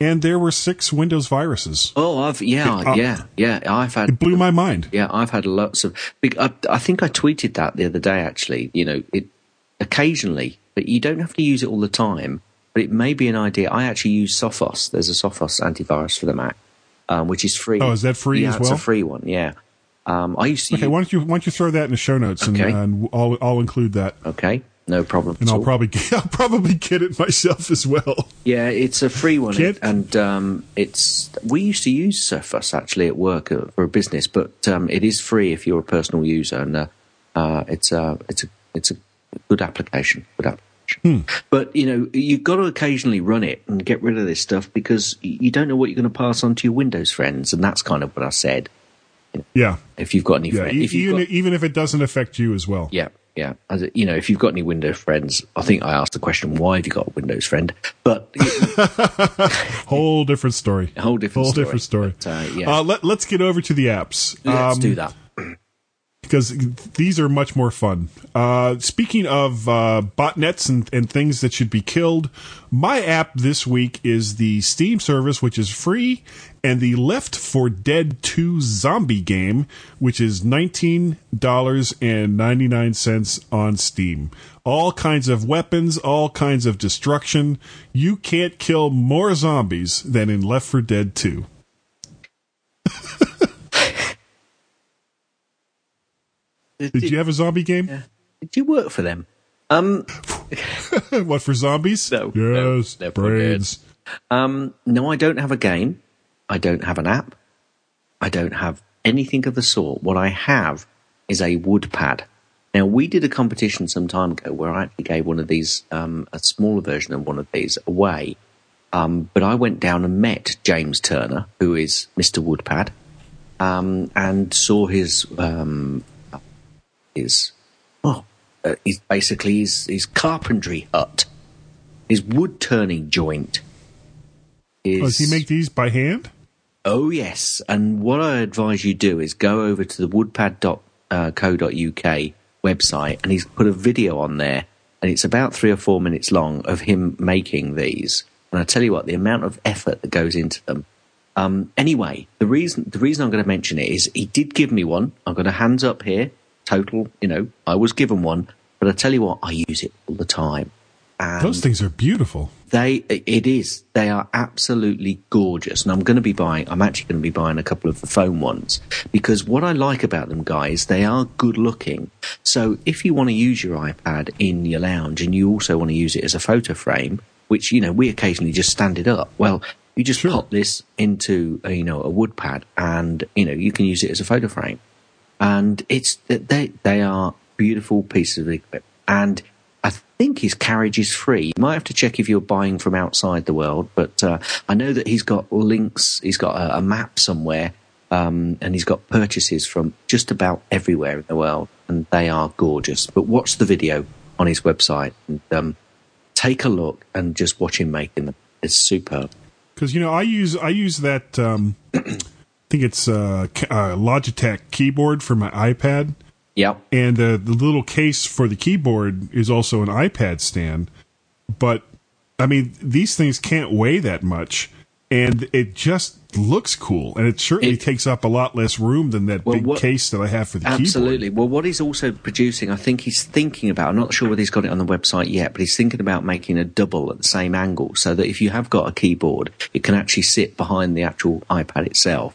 and there were six Windows viruses. Oh, I've yeah, yeah, yeah. I've had It blew my mind. Yeah, I've had lots of. big- I, I think I tweeted that the other day. Actually, you know, it occasionally, but you don't have to use it all the time. But it may be an idea. I actually use Sophos. There's a Sophos antivirus for the Mac, um, which is free. Oh, is that free yeah, as it's a free one. Yeah. Um, I used to. Okay, use, why don't you why don't you throw that in the show notes and, and I'll I'll include that, okay, no problem. and I'll all. probably get, *laughs* I'll probably get it myself as well. Yeah, it's a free one, Can't- and um, it's we used to use Sophos actually at work uh, for a business, but um, it is free if you're a personal user, and uh, uh, it's a it's a it's a good application. Good application. But you know, you've got to occasionally run it and get rid of this stuff because you don't know what you're going to pass on to your Windows friends, and that's kind of what I said. Yeah, If you've got any yeah. friends, e- if even got, even if it doesn't affect you as well. yeah, yeah. As you know, if you've got any Windows friends, I think I asked the question, why have you got a Windows friend? But *laughs* Whole different story. a whole different Whole story. different story. But, uh, yeah. Uh, let, let's get over to the apps. Let's Um, do that. Because these are much more fun. Uh, speaking of uh, botnets and, and things that should be killed, my app this week is the Steam service, which is free, and the Left 4 Dead 2 zombie game, which is $19.99 on Steam. All kinds of weapons, all kinds of destruction. You can't kill more zombies than in Left 4 Dead 2. *laughs* Did you have a zombie game? Did you work for them? Um, *laughs* what for zombies? No, no, Yes, never brains. um, no, I don't have a game. I don't have an app. I don't have anything of the sort. What I have is a wood pad. Now, we did a competition some time ago where I actually gave one of these, um, a smaller version of one of these away. Um, but I went down and met James Turner, who is Mr. Woodpad, um, and saw his um, his oh, uh, he's basically his, his carpentry hut, his wood turning joint. Oh, does he make these by hand? Oh yes, and what I advise you do is go over to the woodpad.co.uk website, and he's put a video on there, and it's about three or four minutes long of him making these. And I tell you what, the amount of effort that goes into them. Um, anyway, the reason the reason I'm going to mention it is he did give me one. I've got a hands up here, total. You know, I was given one, but I tell you what, I use it all the time. And Those things are beautiful. They, it is. They are absolutely gorgeous, and I'm going to be buying. I'm actually going to be buying a couple of the foam ones because what I like about them, guys, they are good looking. So if you want to use your iPad in your lounge and you also want to use it as a photo frame, which you know we occasionally just stand it up. Well, you just sure. pop this into a, you know a wood pad, and you know you can use it as a photo frame, and it's they they are beautiful pieces of equipment and I think his carriage is free. You might have to check if you're buying from outside the world, but uh, I know that he's got links. He's got a, a map somewhere, um, and he's got purchases from just about everywhere in the world, and they are gorgeous. But watch the video on his website and um, take a look and just watch him making them. It's superb. Because you know, I use I use that. Um, think it's a, uh, Logitech keyboard for my iPad Yep. And the the little case for the keyboard is also an iPad stand. But I mean, these things can't weigh that much, and it just looks cool, and it certainly it, takes up a lot less room than that well, big what, case that I have for the keyboard. absolutely. keyboard. Well, what he's also producing, I think he's thinking about. I'm not sure whether he's got it on the website yet, but he's thinking about making a double at the same angle, so that if you have got a keyboard, it can actually sit behind the actual iPad itself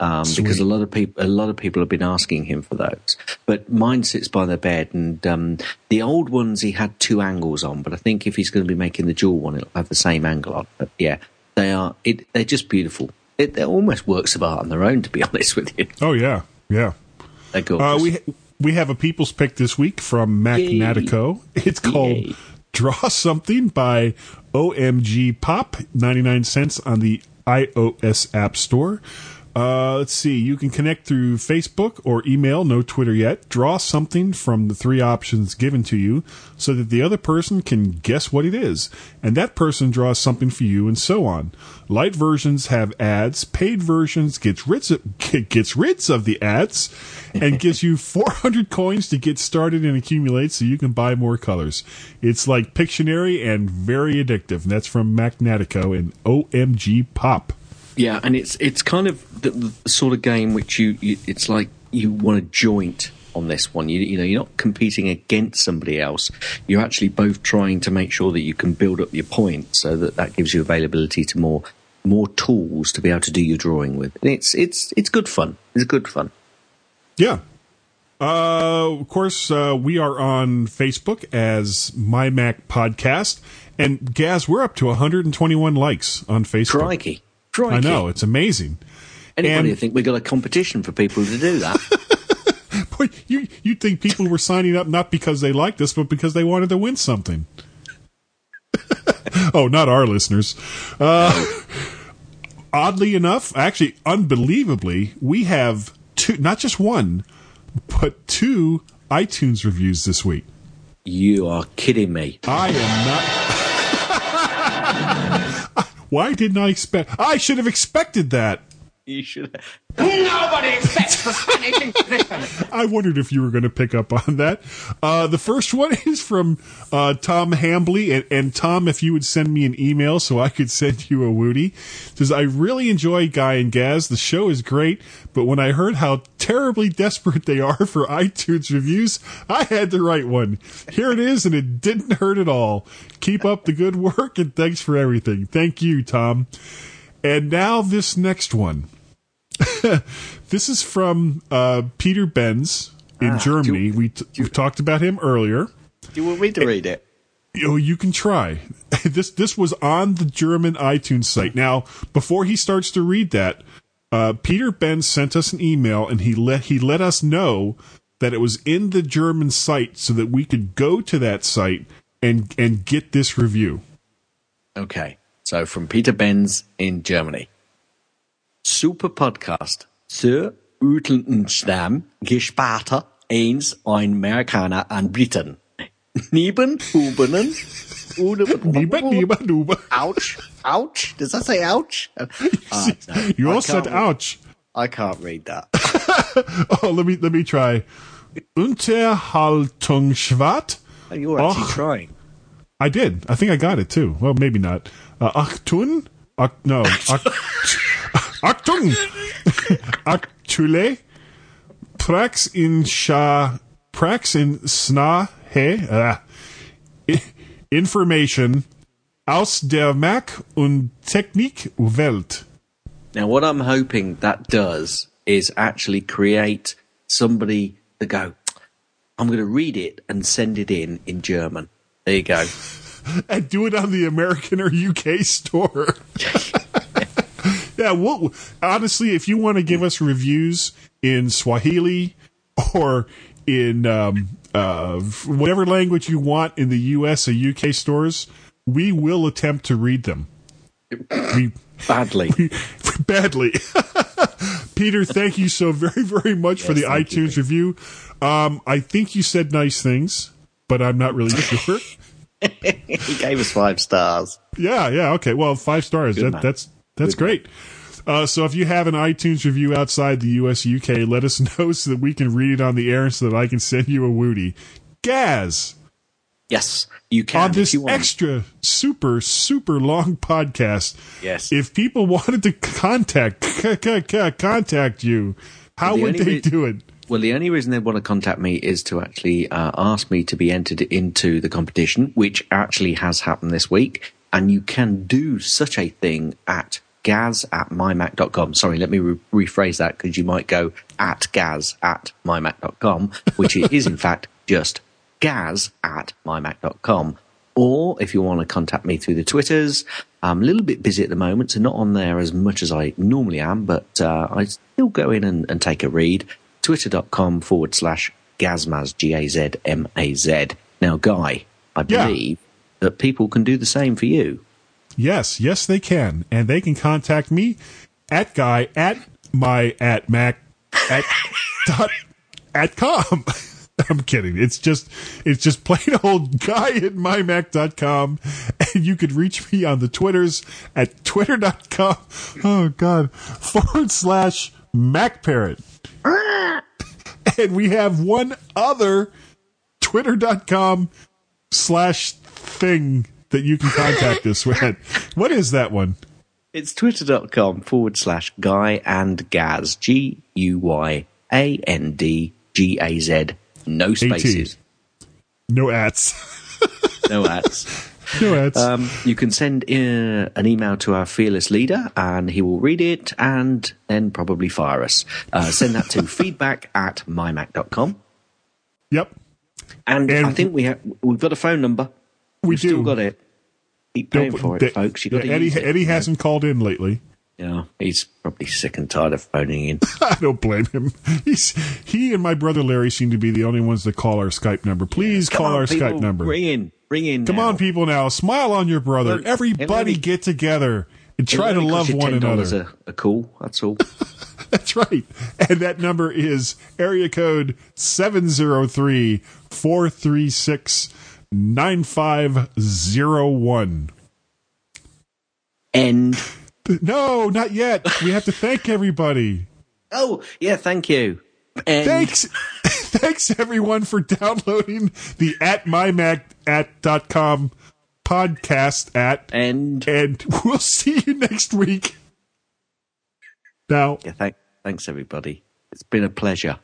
um, because a lot of people a lot of people have been asking him for those. But mine sits by the bed, and um, the old ones he had two angles on. But I think if he's going to be making the dual one, it'll have the same angle on. But yeah, they are it, they're just beautiful. It, they're almost works of art on their own, to be *laughs* honest with you. Oh yeah, yeah. They're gorgeous. Uh, we we have a people's pick this week from Macnatico. It's called. Yay. Draw Something by OMG Pop, 99 cents on the iOS App Store. Uh, let's see. You can connect through Facebook or email, no Twitter yet. Draw something from the three options given to you so that the other person can guess what it is. And that person draws something for you and so on. Light versions have ads. Paid versions gets rid of, *laughs* gets rid of the ads and *laughs* gives you 400 coins to get started and accumulate so you can buy more colors. It's like Pictionary and very addictive. And that's from Macnatico and OMG Pop. Yeah, and it's it's kind of the, the sort of game which you, you, it's like you want to joint on this one. You, you know, you're not competing against somebody else. You're actually both trying to make sure that you can build up your points so that that gives you availability to more more tools to be able to do your drawing with. And it's it's it's good fun. It's good fun. Yeah. Uh, of course, uh, we are on Facebook as My Mac Podcast, and Gaz, we're up to 121 likes on Facebook. Crikey. Crikey. I know it's amazing. Anybody and, think we got a competition for people to do that? *laughs* Boy, you you think people were signing up not because they liked us, but because they wanted to win something? *laughs* oh, not our listeners. Uh, oddly enough, actually, unbelievably, we have two, not just one, but two iTunes reviews this week. You are kidding me. I am not. Why didn't I expect? I should have expected that. You should. Nobody expects the Spanish Inquisition. *laughs* I wondered if you were going to pick up on that. Uh, the first one *laughs* is from uh, Tom Hambley, and, and, Tom, if you would send me an email so I could *laughs* send you a Woody, says I really enjoy Guy and Gaz. The show is great, but when I heard how terribly desperate they are for iTunes reviews, I had to write one. Here it is, and it didn't hurt at all. Keep up the good work, and thanks for everything. Thank you, Tom. And now this next one. *laughs* this is from uh, Peter Benz in ah, Germany. You, we t- we talked about him earlier. Do you want me to read it? Oh, you can try. *laughs* this this was on the German iTunes site. Now, before he starts to read that, uh, Peter Benz sent us an email and he let he let us know that it was in the German site so that we could go to that site and and get this review. Okay. So from Peter Benz in Germany. Super Podcast. Sir Uteltenstamm Gespater eins ein Amerikaner an Briten. Neben Ubenen. Nieba, *laughs* nieba, nuba. Ouch. Ouch. Does that say ouch? Uh, *laughs* no, You all said read- ouch. I can't read that. *laughs* Oh, let me let me try. Unterhaltungsschwat. Oh, You're actually Och. trying. I did. I think I got it too. Well, maybe not. Uh, Achtun? Ach, no. Ach, Achtung! *laughs* Actule? Prax in Sha. Prax in Sna. He? Uh, information aus der Mac und Technik Welt. Now, what I'm hoping that does is actually create somebody to go, I'm going to read it and send it in in German. There you go. *laughs* and do it on the American or UK store. *laughs* yeah, well, honestly, if you want to give us reviews in Swahili or in um, uh, whatever language you want in the US or UK stores, we will attempt to read them. We, Badly. we, *laughs* badly. *laughs* Peter, thank you so very, very much for the Yes, thank you. iTunes review. Um, I think you said nice things, but I'm not really *laughs* sure. he gave us five stars. Yeah, yeah, okay. Well, five stars. That, that's that's Good great. Uh, so if you have an iTunes review outside the US, UK, let us *laughs* know so that we can read it on the air and so that I can send you a Woody. Gaz, Yes, you can. on this extra super super long podcast, Yes. if people *laughs* wanted to contact *laughs* c- c- c- contact you, how The would they re- do it? Well, the only reason they want to contact me is to actually uh, ask me to be entered into the competition, which actually has happened this week. And you can do such a thing at gaz at mymac.com. Sorry, let me re- rephrase that because you might go at gaz at mymac.com, which is in fact just gaz at mymac.com. Or if you want to contact me through the Twitters, I'm a little bit busy at the moment, so not on there as much as I normally am, but uh, I still go in and, and take a read. Twitter.com forward slash Gazmaz, G A Z M A Z. Now, Guy, I Yeah. believe that people can do the same for you. Yes, yes, they can, and they can contact me at guy at my at mac at *laughs* dot at com. *laughs* I'm kidding. It's just it's just plain old guy at mymac.com and you could reach me on the Twitters at twitter.com. Oh god. forward slash MacParrot. *laughs* and we have one other twitter.com slash thing that you can contact us with. *laughs* What is that one? It's twitter.com forward slash Guy and Gaz, G U Y A N D G A Z. No spaces, No ads. *laughs* no ads. No ads. Um, you can send in an email to our fearless leader and he will read it and then probably fire us. Uh, send that to *laughs* feedback at mymac.com. yep. And, And- I think we have, we've got a phone number. We We've do. still got it. Keep paying Don't- for it, folks. You got yeah, Eddie, it. Eddie hasn't called in lately. Yeah, he's probably sick and tired of phoning in. *laughs* I don't blame him. He's he and my brother Larry seem to be the only ones that call our Skype number. Please Come call on, our people, Skype number. Ring in, ring in. Come now. on, people! Now smile on your brother. Look, Everybody get together and try to love one $10 another. A, a call. That's all. *laughs* That's right. And that number is area code 703 436 9501. End. No, not yet. We have to thank everybody. Oh, yeah. Thank you. End. Thanks. *laughs* Thanks everyone for downloading the at mymac at dot com podcast at End. and we'll see you next week. Now, Yeah. Thank, thanks, everybody. It's been a pleasure.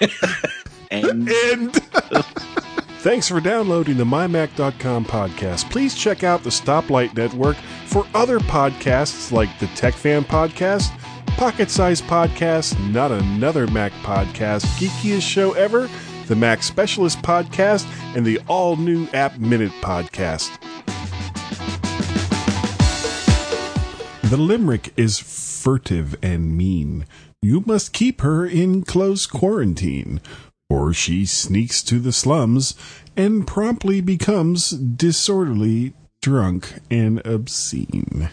*laughs* End. end. *laughs* Thanks for downloading the MyMac.com podcast. Please check out the Stoplight Network for other podcasts like the Tech Fan Podcast, Pocket Size Podcast, Not Another Mac Podcast, Geekiest Show Ever, the Mac Specialist Podcast, and the all new App Minute Podcast. The limerick is furtive and mean. You must keep her in close quarantine, or she sneaks to the slums and promptly becomes disorderly, drunk, and obscene.